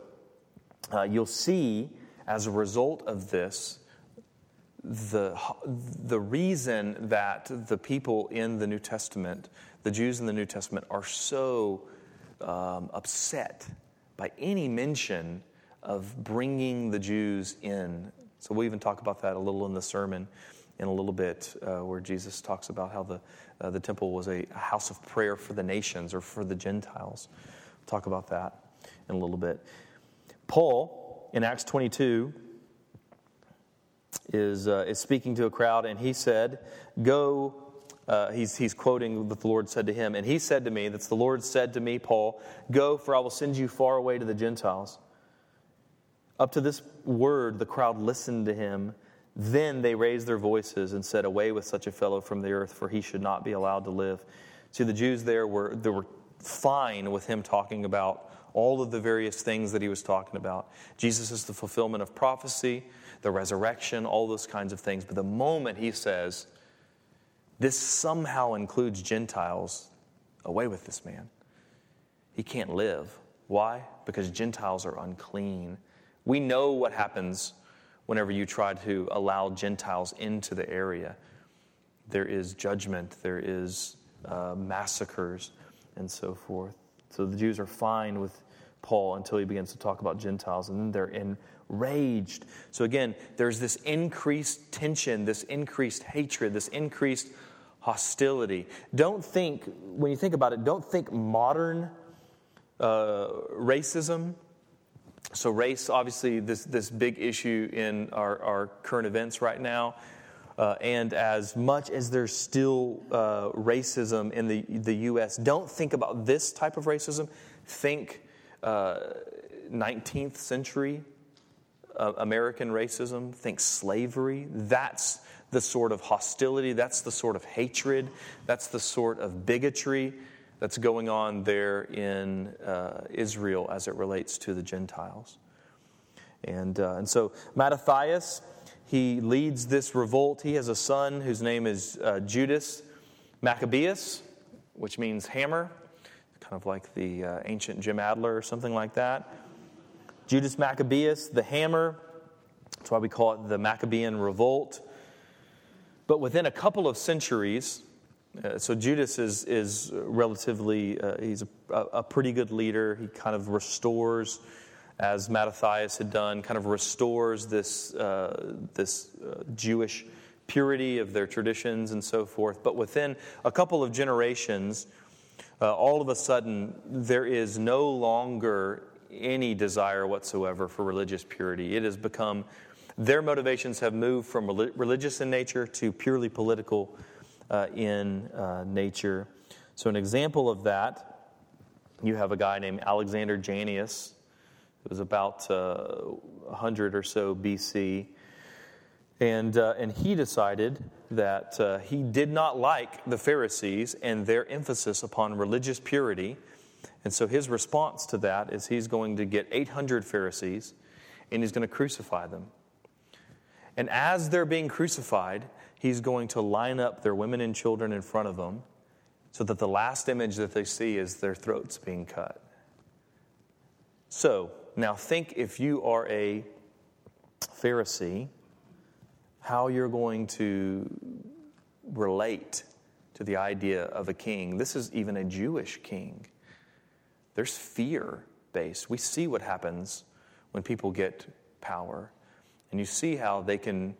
A: uh, you'll see as a result of this, the, the reason that the people in the New Testament, the Jews in the New Testament, are so um, upset by any mention of bringing the Jews in. So we'll even talk about that a little in the sermon in a little bit, uh, where Jesus talks about how the, uh, the temple was a house of prayer for the nations or for the Gentiles. We'll talk about that in a little bit. Paul, in Acts 22, is, uh, is speaking to a crowd, and he said, Go. Uh, he's, he's quoting what the Lord said to him. And he said to me, That's the Lord said to me, Paul, Go, for I will send you far away to the Gentiles. Up to this word, the crowd listened to him. Then they raised their voices and said, Away with such a fellow from the earth, for he should not be allowed to live. See, the Jews there were, they were fine with him talking about all of the various things that he was talking about. Jesus is the fulfillment of prophecy, the resurrection, all those kinds of things. But the moment he says, this somehow includes Gentiles, away with this man. He can't live. Why? Because Gentiles are unclean. We know what happens whenever you try to allow Gentiles into the area. There is judgment, there is uh, massacres, and so forth. So the Jews are fine with Paul until he begins to talk about Gentiles, and then they're enraged. So again, there's this increased tension, this increased hatred, this increased hostility. Don't think, when you think about it, don't think modern uh, racism. So, race, obviously, this, this big issue in our, our current events right now. Uh, and as much as there's still uh, racism in the, the U.S., don't think about this type of racism. Think uh, 19th century uh, American racism. Think slavery. That's the sort of hostility, that's the sort of hatred, that's the sort of bigotry that's going on there in uh, Israel as it relates to the Gentiles. And, uh, and so Mattathias he leads this revolt. He has a son whose name is uh, Judas Maccabeus, which means hammer, kind of like the uh, ancient Jim Adler or something like that. Judas Maccabeus, the hammer. That's why we call it the Maccabean Revolt. But within a couple of centuries, Uh, so Judas is, is relatively, uh, he's a, a, pretty good leader. He kind of restores, as Mattathias had done, kind of restores this, uh, this uh, Jewish purity of their traditions and so forth. But within a couple of generations, uh, all of a sudden, there is no longer any desire whatsoever for religious purity. It has become, their motivations have moved from religious in nature to purely political uh, in uh, nature. So, an example of that, you have a guy named Alexander Jannaeus. It was about uh, 100 or so BC. And, uh, and he decided that uh, he did not like the Pharisees and their emphasis upon religious purity. And so his response to that is he's going to get 800 Pharisees and he's going to crucify them. And as they're being crucified, he's going to line up their women and children in front of them so that the last image that they see is their throats being cut. So, now think if you are a Pharisee, how you're going to relate to the idea of a king. This is even a Jewish king. There's fear based. We see what happens when people get power. And you see how they can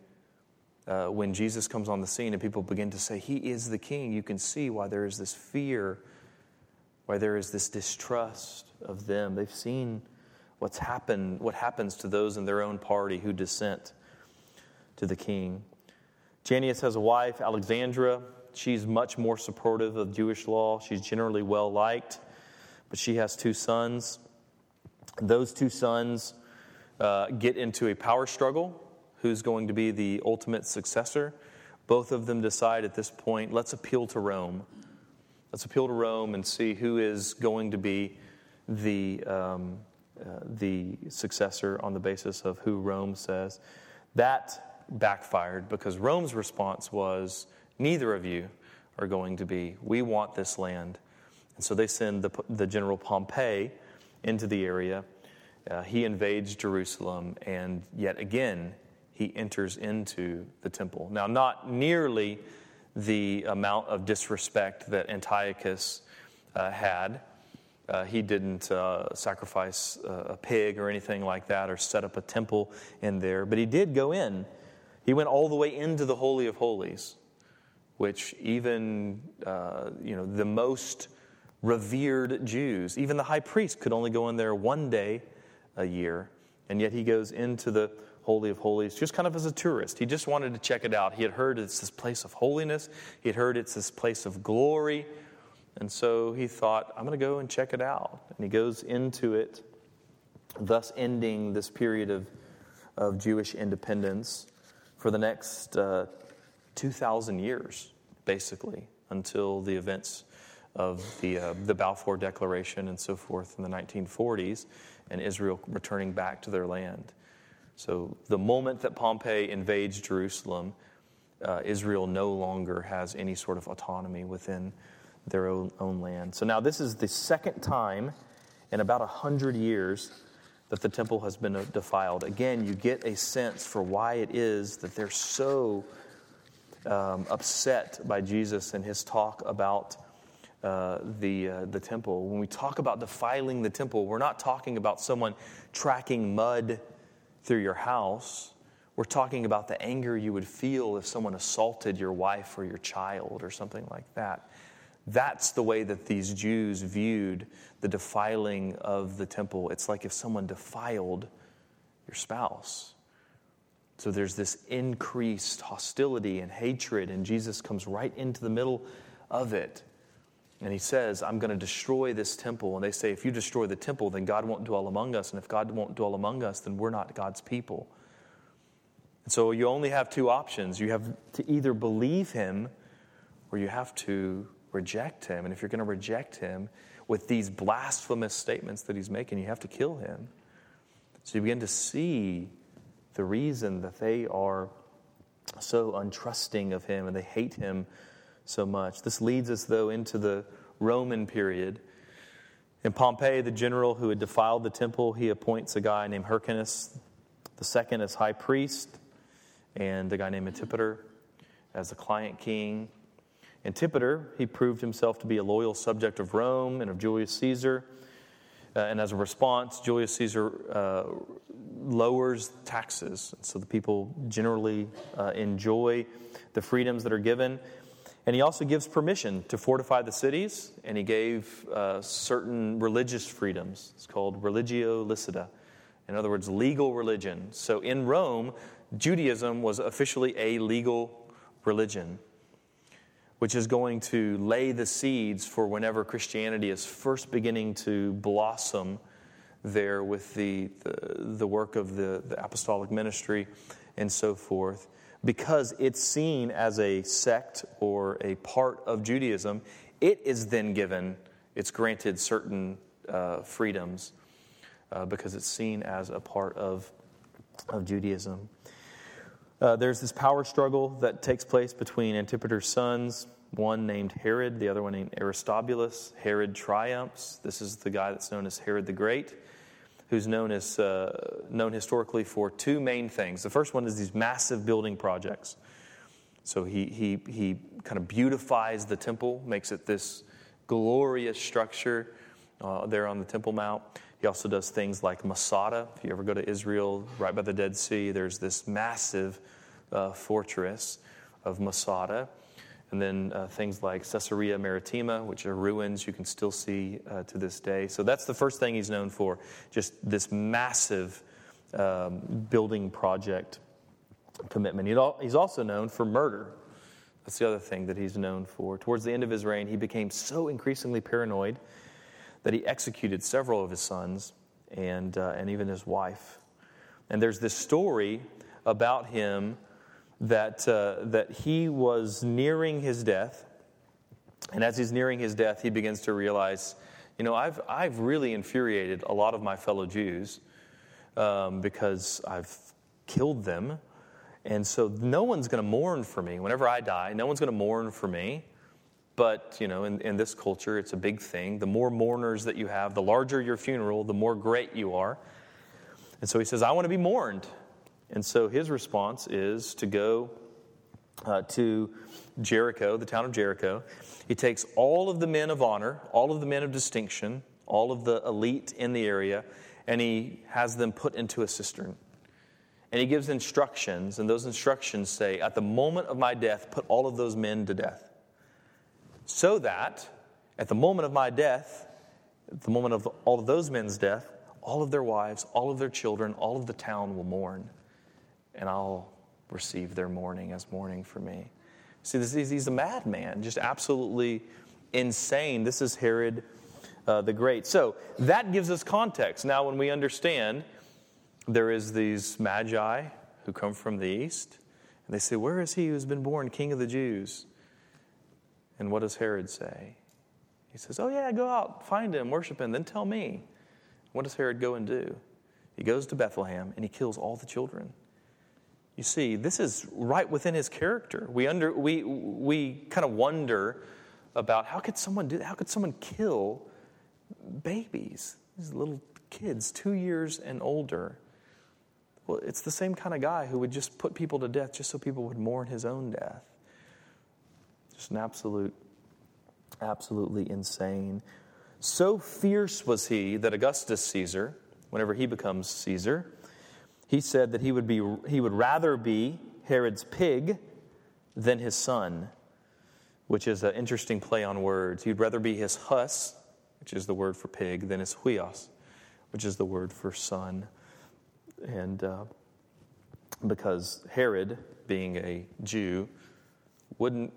A: uh, when Jesus comes on the scene and people begin to say, He is the king, you can see why there is this fear, why there is this distrust of them. They've seen what's happened, what happens to those in their own party who dissent to the king. Jannaeus has a wife, Alexandra. She's much more supportive of Jewish law. She's generally well liked, but she has two sons. Those two sons uh, get into a power struggle who's going to be the ultimate successor. Both of them decide at this point, let's appeal to Rome. Let's appeal to Rome and see who is going to be the, um, uh, the successor on the basis of who Rome says. That backfired because Rome's response was, neither of you are going to be. We want this land. And so they send the, the general Pompey into the area. Uh, he invades Jerusalem, and yet again, he enters into the temple. Now, not nearly the amount of disrespect that Antiochus uh, had. Uh, he didn't uh, sacrifice a pig or anything like that or set up a temple in there, but he did go in. He went all the way into the Holy of Holies, which even uh, you know the most revered Jews, even the high priest, could only go in there one day a year, and yet he goes into the Holy of Holies, just kind of as a tourist. He just wanted to check it out. He had heard it's this place of holiness, he had heard it's this place of glory. And so he thought, I'm going to go and check it out. And he goes into it, thus ending this period of, of Jewish independence for the next uh, 2,000 years, basically, until the events of the, uh, the Balfour Declaration and so forth in the 1940s, and Israel returning back to their land. So, the moment that Pompey invades Jerusalem, uh, Israel no longer has any sort of autonomy within their own, own land. So, now this is the second time in about 100 years that the temple has been defiled. Again, you get a sense for why it is that they're so um, upset by Jesus and his talk about uh, the, uh, the temple. When we talk about defiling the temple, we're not talking about someone tracking mud through your house. We're talking about the anger you would feel if someone assaulted your wife or your child or something like that. That's the way that these Jews viewed the defiling of the temple. It's like if someone defiled your spouse. So there's this increased hostility and hatred, and Jesus comes right into the middle of it. And he says, I'm going to destroy this temple. And they say, if you destroy the temple, then God won't dwell among us. And if God won't dwell among us, then we're not God's people. And so you only have two options. You have to either believe him or you have to reject him. And if you're going to reject him with these blasphemous statements that he's making, you have to kill him. So you begin to see the reason that they are so untrusting of him and they hate him so much. This leads us, though, into the Roman period. In Pompey, the general who had defiled the temple, he appoints a guy named Hyrcanus the second as high priest, and a guy named Antipater as the client king. Antipater, he proved himself to be a loyal subject of Rome and of Julius Caesar. Uh, and as a response, Julius Caesar uh, lowers taxes. So the people generally uh, enjoy the freedoms that are given. And he also gives permission to fortify the cities, and he gave uh, certain religious freedoms. It's called religio licita. In other words, legal religion. So in Rome, Judaism was officially a legal religion, which is going to lay the seeds for whenever Christianity is first beginning to blossom there with the, the, the work of the, the apostolic ministry and so forth. Because it's seen as a sect or a part of Judaism, it is then given, it's granted certain uh, freedoms uh, because it's seen as a part of, of Judaism. Uh, there's this power struggle that takes place between Antipater's sons, one named Herod, the other one named Aristobulus. Herod triumphs. This is the guy that's known as Herod the Great, who's known, as, uh, known historically for two main things. The first one is these massive building projects. So he, he, he kind of beautifies the temple, makes it this glorious structure uh, there on the Temple Mount. He also does things like Masada. If you ever go to Israel, right by the Dead Sea, there's this massive uh, fortress of Masada. And then uh, things like Caesarea Maritima, which are ruins you can still see uh, to this day. So that's the first thing he's known for, just this massive um, building project commitment. He's also known for murder. That's the other thing that he's known for. Towards the end of his reign, he became so increasingly paranoid that he executed several of his sons and, uh, and even his wife. And there's this story about him that, uh, that he was nearing his death. And as he's nearing his death, he begins to realize, you know, I've, I've really infuriated a lot of my fellow Jews um, because I've killed them. And so no one's going to mourn for me. Whenever I die, no one's going to mourn for me. But, you know, in, in this culture, it's a big thing. The more mourners that you have, the larger your funeral, the more great you are. And so he says, I want to be mourned. And so his response is to go uh, to Jericho, the town of Jericho. He takes all of the men of honor, all of the men of distinction, all of the elite in the area, and he has them put into a cistern. And he gives instructions, and those instructions say, At the moment of my death, put all of those men to death so that at the moment of my death, at the moment of all of those men's death, all of their wives, all of their children, all of the town will mourn, and I'll receive their mourning as mourning for me. See, this, he's a madman, just absolutely insane. This is Herod uh, the Great. So that gives us context. Now, when we understand there is these magi who come from the east, and they say, Where is he who's been born king of the Jews? And what does Herod say? He says, Oh, yeah, go out, find him, worship him, then tell me. What does Herod go and do? He goes to Bethlehem and he kills all the children. You see, this is right within his character. We, under, we, we kind of wonder about how could someone do? How could someone kill babies, these little kids, two years and older? Well, it's the same kind of guy who would just put people to death just so people would mourn his own death. Just an absolute, absolutely insane. So fierce was he that Augustus Caesar, whenever he becomes Caesar, he said that he would, be, he would rather be Herod's pig than his son, which is an interesting play on words. He'd rather be his hus, which is the word for pig, than his huios, which is the word for son. And uh, because Herod, being a Jew, wouldn't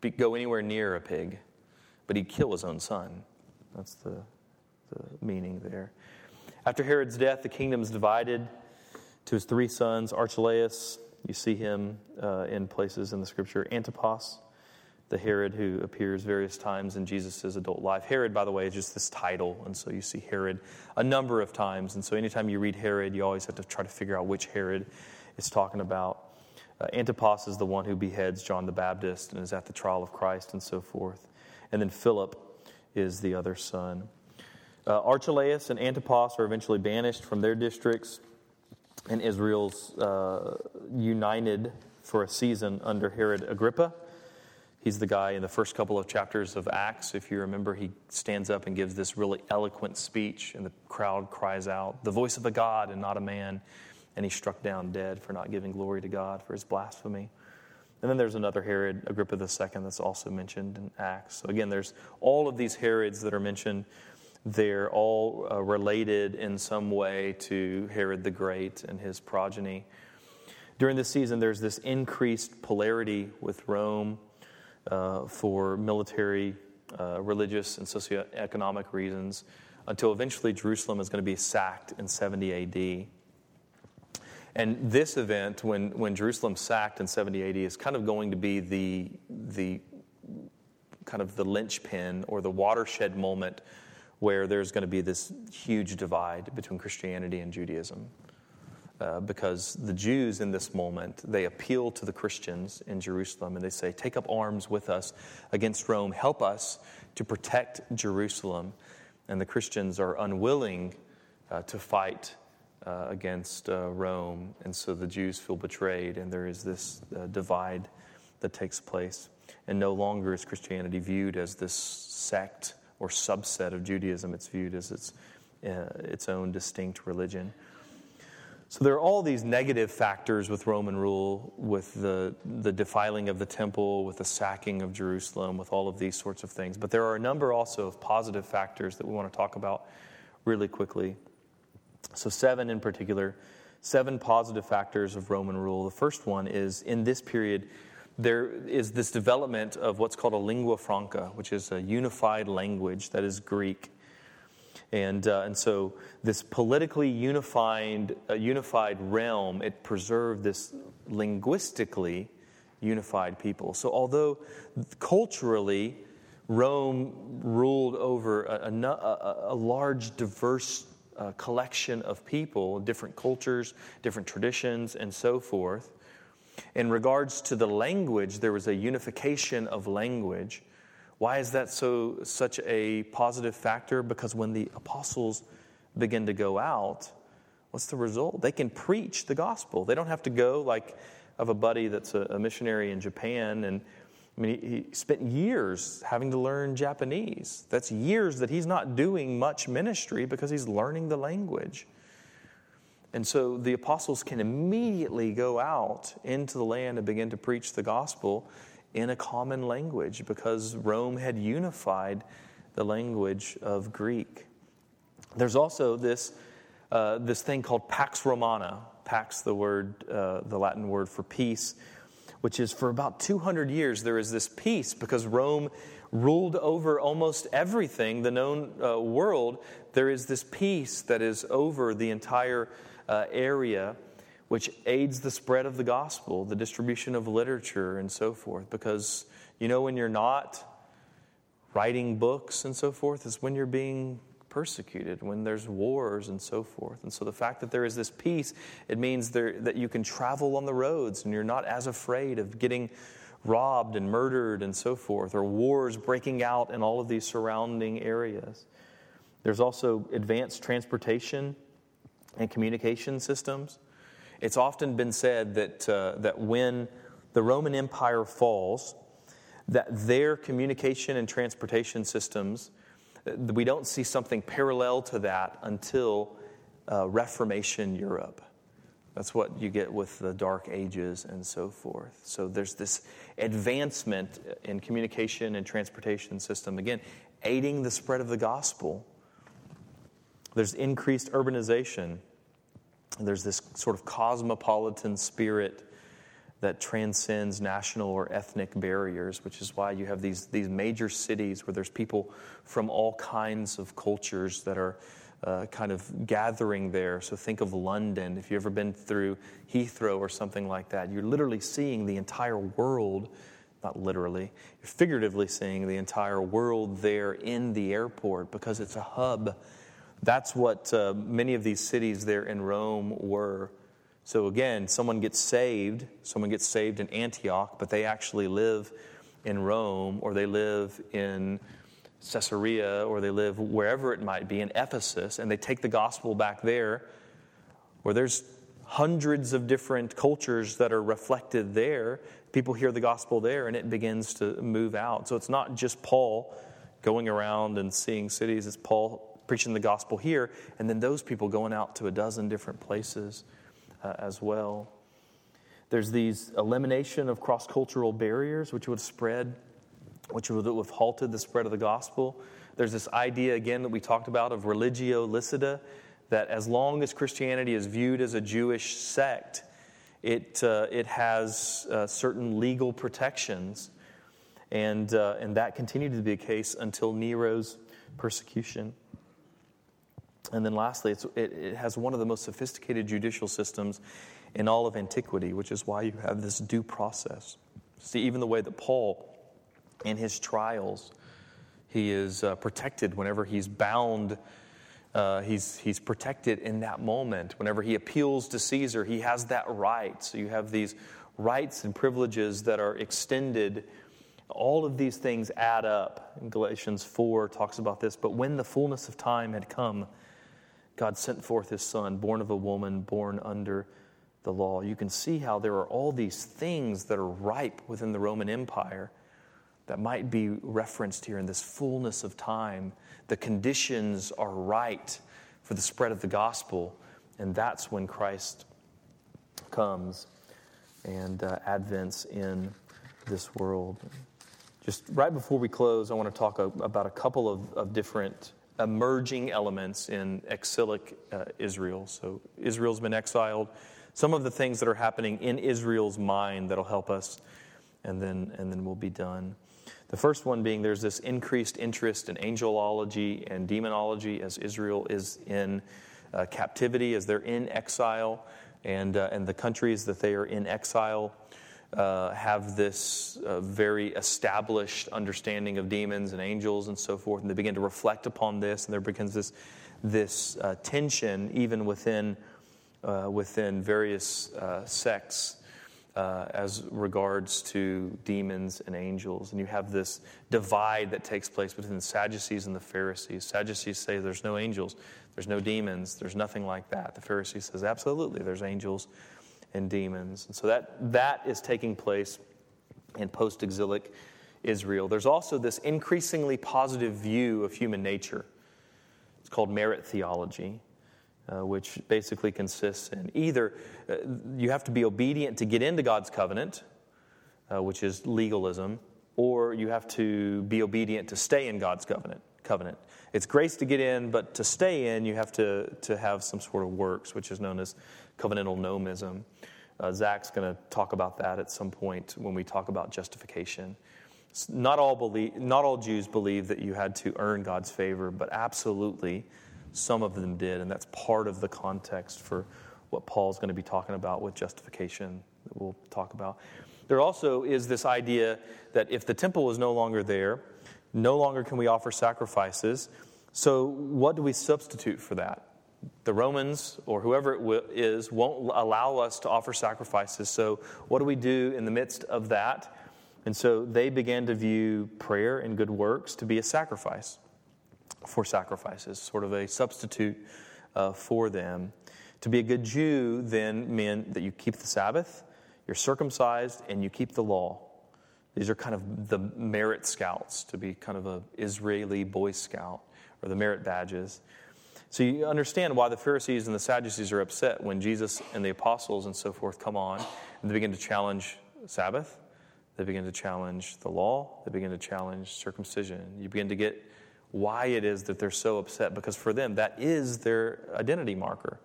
A: be, go anywhere near a pig, but he'd kill his own son. That's the, the meaning there. After Herod's death, the kingdom is divided to his three sons Archelaus, you see him uh, in places in the scripture, Antipas, the Herod who appears various times in Jesus' adult life. Herod, by the way, is just this title, and so you see Herod a number of times. And so anytime you read Herod, you always have to try to figure out which Herod is talking about. Uh, Antipas is the one who beheads John the Baptist and is at the trial of Christ and so forth. And then Philip is the other son. Uh, Archelaus and Antipas are eventually banished from their districts, and Israel's uh, united for a season under Herod Agrippa. He's the guy in the first couple of chapters of Acts. If you remember, he stands up and gives this really eloquent speech, and the crowd cries out, The voice of a God and not a man. And he's struck down dead for not giving glory to God for his blasphemy. And then there's another Herod, Agrippa II, that's also mentioned in Acts. So again, there's all of these Herods that are mentioned. They're all uh, related in some way to Herod the Great and his progeny. During this season, there's this increased polarity with Rome uh, for military, uh, religious, and socioeconomic reasons until eventually Jerusalem is going to be sacked in 70 AD. And this event, when, when Jerusalem's sacked in 70 AD, is kind of going to be the, the kind of the linchpin or the watershed moment where there's going to be this huge divide between Christianity and Judaism. Uh, because the Jews in this moment, they appeal to the Christians in Jerusalem and they say, Take up arms with us against Rome, help us to protect Jerusalem. And the Christians are unwilling uh, to fight uh, against uh, Rome, and so the Jews feel betrayed, and there is this uh, divide that takes place. And no longer is Christianity viewed as this sect or subset of Judaism, it's viewed as its, uh, its own distinct religion. So there are all these negative factors with Roman rule, with the, the defiling of the temple, with the sacking of Jerusalem, with all of these sorts of things. But there are a number also of positive factors that we want to talk about really quickly. So, seven in particular, seven positive factors of Roman rule. The first one is in this period, there is this development of what's called a lingua franca, which is a unified language that is Greek. And, uh, and so, this politically unified, uh, unified realm, it preserved this linguistically unified people. So, although culturally Rome ruled over a, a, a large, diverse uh, collection of people, different cultures, different traditions, and so forth, in regards to the language, there was a unification of language why is that so such a positive factor? Because when the apostles begin to go out, what's the result? They can preach the gospel. They don't have to go like of a buddy that's a, a missionary in Japan and I mean, he, he spent years having to learn Japanese. That's years that he's not doing much ministry because he's learning the language. And so the apostles can immediately go out into the land and begin to preach the gospel in a common language because Rome had unified the language of Greek. There's also this, uh, this thing called Pax Romana. Pax, the word, uh, the Latin word for peace, which is for about 200 years there is this peace because Rome ruled over almost everything, the known uh, world. There is this peace that is over the entire uh, area which aids the spread of the gospel, the distribution of literature, and so forth. Because, you know, when you're not writing books and so forth, is when you're being persecuted, when there's wars and so forth. And so the fact that there is this peace, it means there, that you can travel on the roads and you're not as afraid of getting robbed and murdered and so forth, or wars breaking out in all of these surrounding areas. There's also advanced transportation and communication systems. It's often been said that, uh, that when the Roman Empire falls, that their communication and transportation systems, we don't see something parallel to that until uh, Reformation Europe. That's what you get with the Dark Ages and so forth. So there's this advancement in communication and transportation system, again, aiding the spread of the gospel. There's increased urbanization there's this sort of cosmopolitan spirit that transcends national or ethnic barriers, which is why you have these, these major cities where there's people from all kinds of cultures that are uh, kind of gathering there. So think of London. If you've ever been through Heathrow or something like that, you're literally seeing the entire world, not literally, you're figuratively seeing the entire world there in the airport because it's a hub that's what uh, many of these cities there in Rome were. So again, someone gets saved, someone gets saved in Antioch, but they actually live in Rome or they live in Caesarea or they live wherever it might be in Ephesus and they take the gospel back there where there's hundreds of different cultures that are reflected there. People hear the gospel there and it begins to move out. So it's not just Paul going around and seeing cities, it's Paul preaching the gospel here, and then those people going out to a dozen different places uh, as well. There's these elimination of cross cultural barriers, which would spread, which would have halted the spread of the gospel. There's this idea, again, that we talked about of religio licita, that as long as Christianity is viewed as a Jewish sect, it, uh, it has uh, certain legal protections. And, uh, and that continued to be the case until Nero's persecution. And then lastly, it, it has one of the most sophisticated judicial systems in all of antiquity, which is why you have this due process. See, even the way that Paul, in his trials, he is uh, protected whenever he's bound. Uh, he's, he's protected in that moment. Whenever he appeals to Caesar, he has that right. So you have these rights and privileges that are extended. All of these things add up. Galatians 4 talks about this. But when the fullness of time had come, God sent forth his son, born of a woman, born under the law. You can see how there are all these things that are ripe within the Roman Empire that might be referenced here in this fullness of time. The conditions are right for the spread of the gospel, and that's when Christ comes and uh, advents in this world. Just right before we close, I want to talk about a couple of, of different emerging elements in exilic uh, Israel. So Israel's been exiled. Some of the things that are happening in Israel's mind that'll help us, and then and then we'll be done. The first one being there's this increased interest in angelology and demonology as Israel is in uh, captivity, as they're in exile, and uh, and the countries that they are in exile uh, have this uh, very established understanding of demons and angels and so forth, and they begin to reflect upon this, and there begins this, this uh, tension even within, uh, within various uh, sects. Uh, as regards to demons and angels. And you have this divide that takes place between the Sadducees and the Pharisees. Sadducees say there's no angels, there's no demons, there's nothing like that. The Pharisees says absolutely there's angels and demons. And so that, that is taking place in post exilic Israel. There's also this increasingly positive view of human nature. It's called merit theology, uh, which basically consists in either uh, you have to be obedient to get into God's covenant, uh, which is legalism, or you have to be obedient to stay in God's covenant. Covenant. It's grace to get in, but to stay in, you have to, to have some sort of works, which is known as covenantal nomism. Uh, Zach's going to talk about that at some point when we talk about justification. Not all, believe, not all Jews believe that you had to earn God's favor, but absolutely some of them did, and that's part of the context for what Paul's going to be talking about with justification that we'll talk about. There also is this idea that if the temple is no longer there, no longer can we offer sacrifices. So, what do we substitute for that? The Romans or whoever it is won't allow us to offer sacrifices. So, what do we do in the midst of that? And so they began to view prayer and good works to be a sacrifice for sacrifices, sort of a substitute uh, for them. To be a good Jew then meant that you keep the Sabbath, you're circumcised, and you keep the law. These are kind of the merit scouts, to be kind of an Israeli Boy Scout, or the merit badges. So you understand why the Pharisees and the Sadducees are upset when Jesus and the apostles and so forth come on and they begin to challenge Sabbath, they begin to challenge the law, they begin to challenge circumcision. You begin to get why it is that they're so upset because for them that is their identity marker.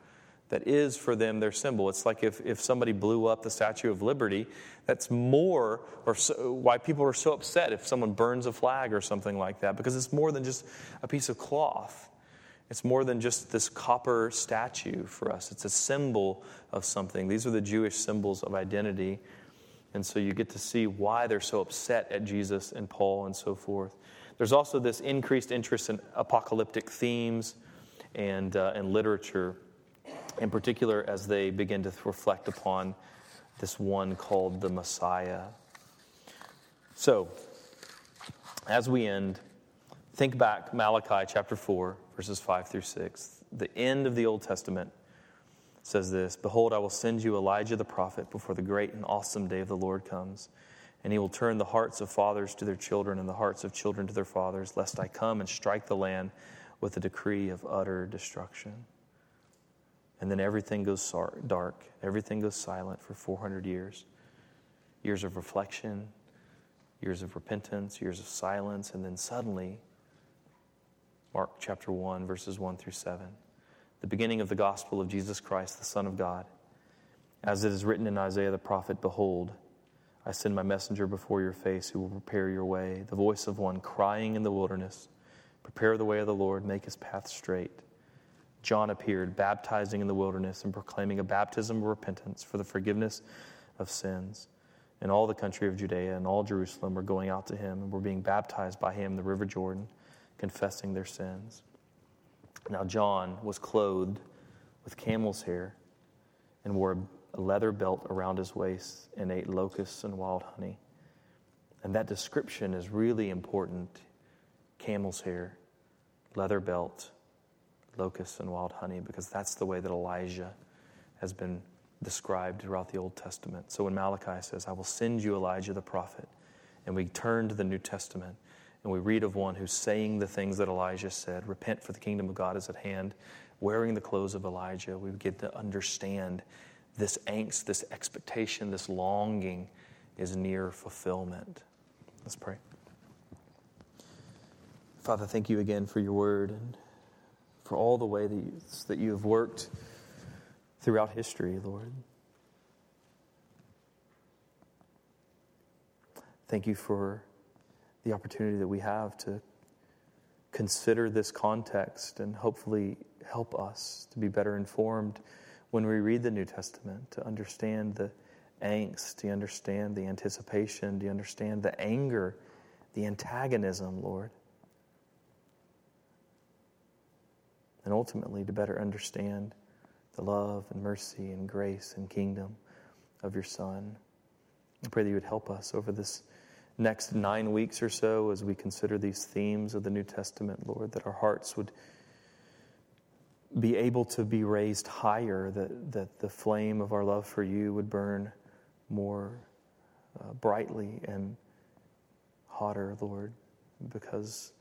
A: That is for them their symbol. It's like if, if somebody blew up the Statue of Liberty, that's more, or so, why people are so upset if someone burns a flag or something like that, because it's more than just a piece of cloth. It's more than just this copper statue for us, it's a symbol of something. These are the Jewish symbols of identity. And so you get to see why they're so upset at Jesus and Paul and so forth. There's also this increased interest in apocalyptic themes and, uh, and literature, in particular as they begin to reflect upon this one called the Messiah. So, as we end, think back Malachi chapter 4 verses 5 through 6, the end of the Old Testament. says this Behold, I will send you Elijah the prophet before the great and awesome day of the Lord comes. And he will turn the hearts of fathers to their children and the hearts of children to their fathers, lest I come and strike the land with a decree of utter destruction. And then everything goes dark, everything goes silent for 400 years years of reflection, years of repentance, years of silence, and then suddenly, Mark chapter 1, verses 1 through 7 the beginning of the gospel of Jesus Christ, the Son of God. As it is written in Isaiah the prophet Behold, I send my messenger before your face who will prepare your way, the voice of one crying in the wilderness, Prepare the way of the Lord, make his path straight. John appeared, baptizing in the wilderness and proclaiming a baptism of repentance for the forgiveness of sins. And all the country of Judea and all Jerusalem were going out to him and were being baptized by him in the river Jordan, confessing their sins. Now, John was clothed with camel's hair and wore a leather belt around his waist and ate locusts and wild honey. And that description is really important camel's hair, leather belt, locusts, and wild honey, because that's the way that Elijah has been described throughout the Old Testament. So when Malachi says, I will send you Elijah the prophet, and we turn to the New Testament, and we read of one who's saying the things that Elijah said repent, for the kingdom of God is at hand, wearing the clothes of Elijah. We get to understand this angst, this expectation, this longing is near fulfillment. Let's pray. Father, thank you again for your word and for all the way that you, that you have worked throughout history, Lord. Thank you for the opportunity that we have to consider this context and hopefully help us to be better informed when we read the New Testament, to understand the angst, to understand the anticipation, to understand the anger, the antagonism, Lord. And ultimately, to better understand the love and mercy and grace and kingdom of your Son. I pray that you would help us over this next nine weeks or so as we consider these themes of the New Testament, Lord, that our hearts would be able to be raised higher, that, that the flame of our love for you would burn more uh, brightly and hotter, Lord, because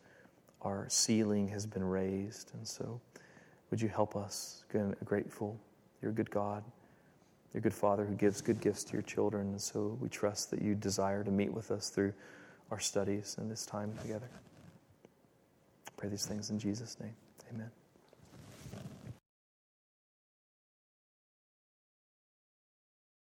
A: our ceiling has been raised. And so, would you help us? Again, grateful. You're a good God. You're a good Father who gives good gifts to your children. And so we trust that you desire to meet with us through our studies and this time together. I pray these things in Jesus' name. Amen.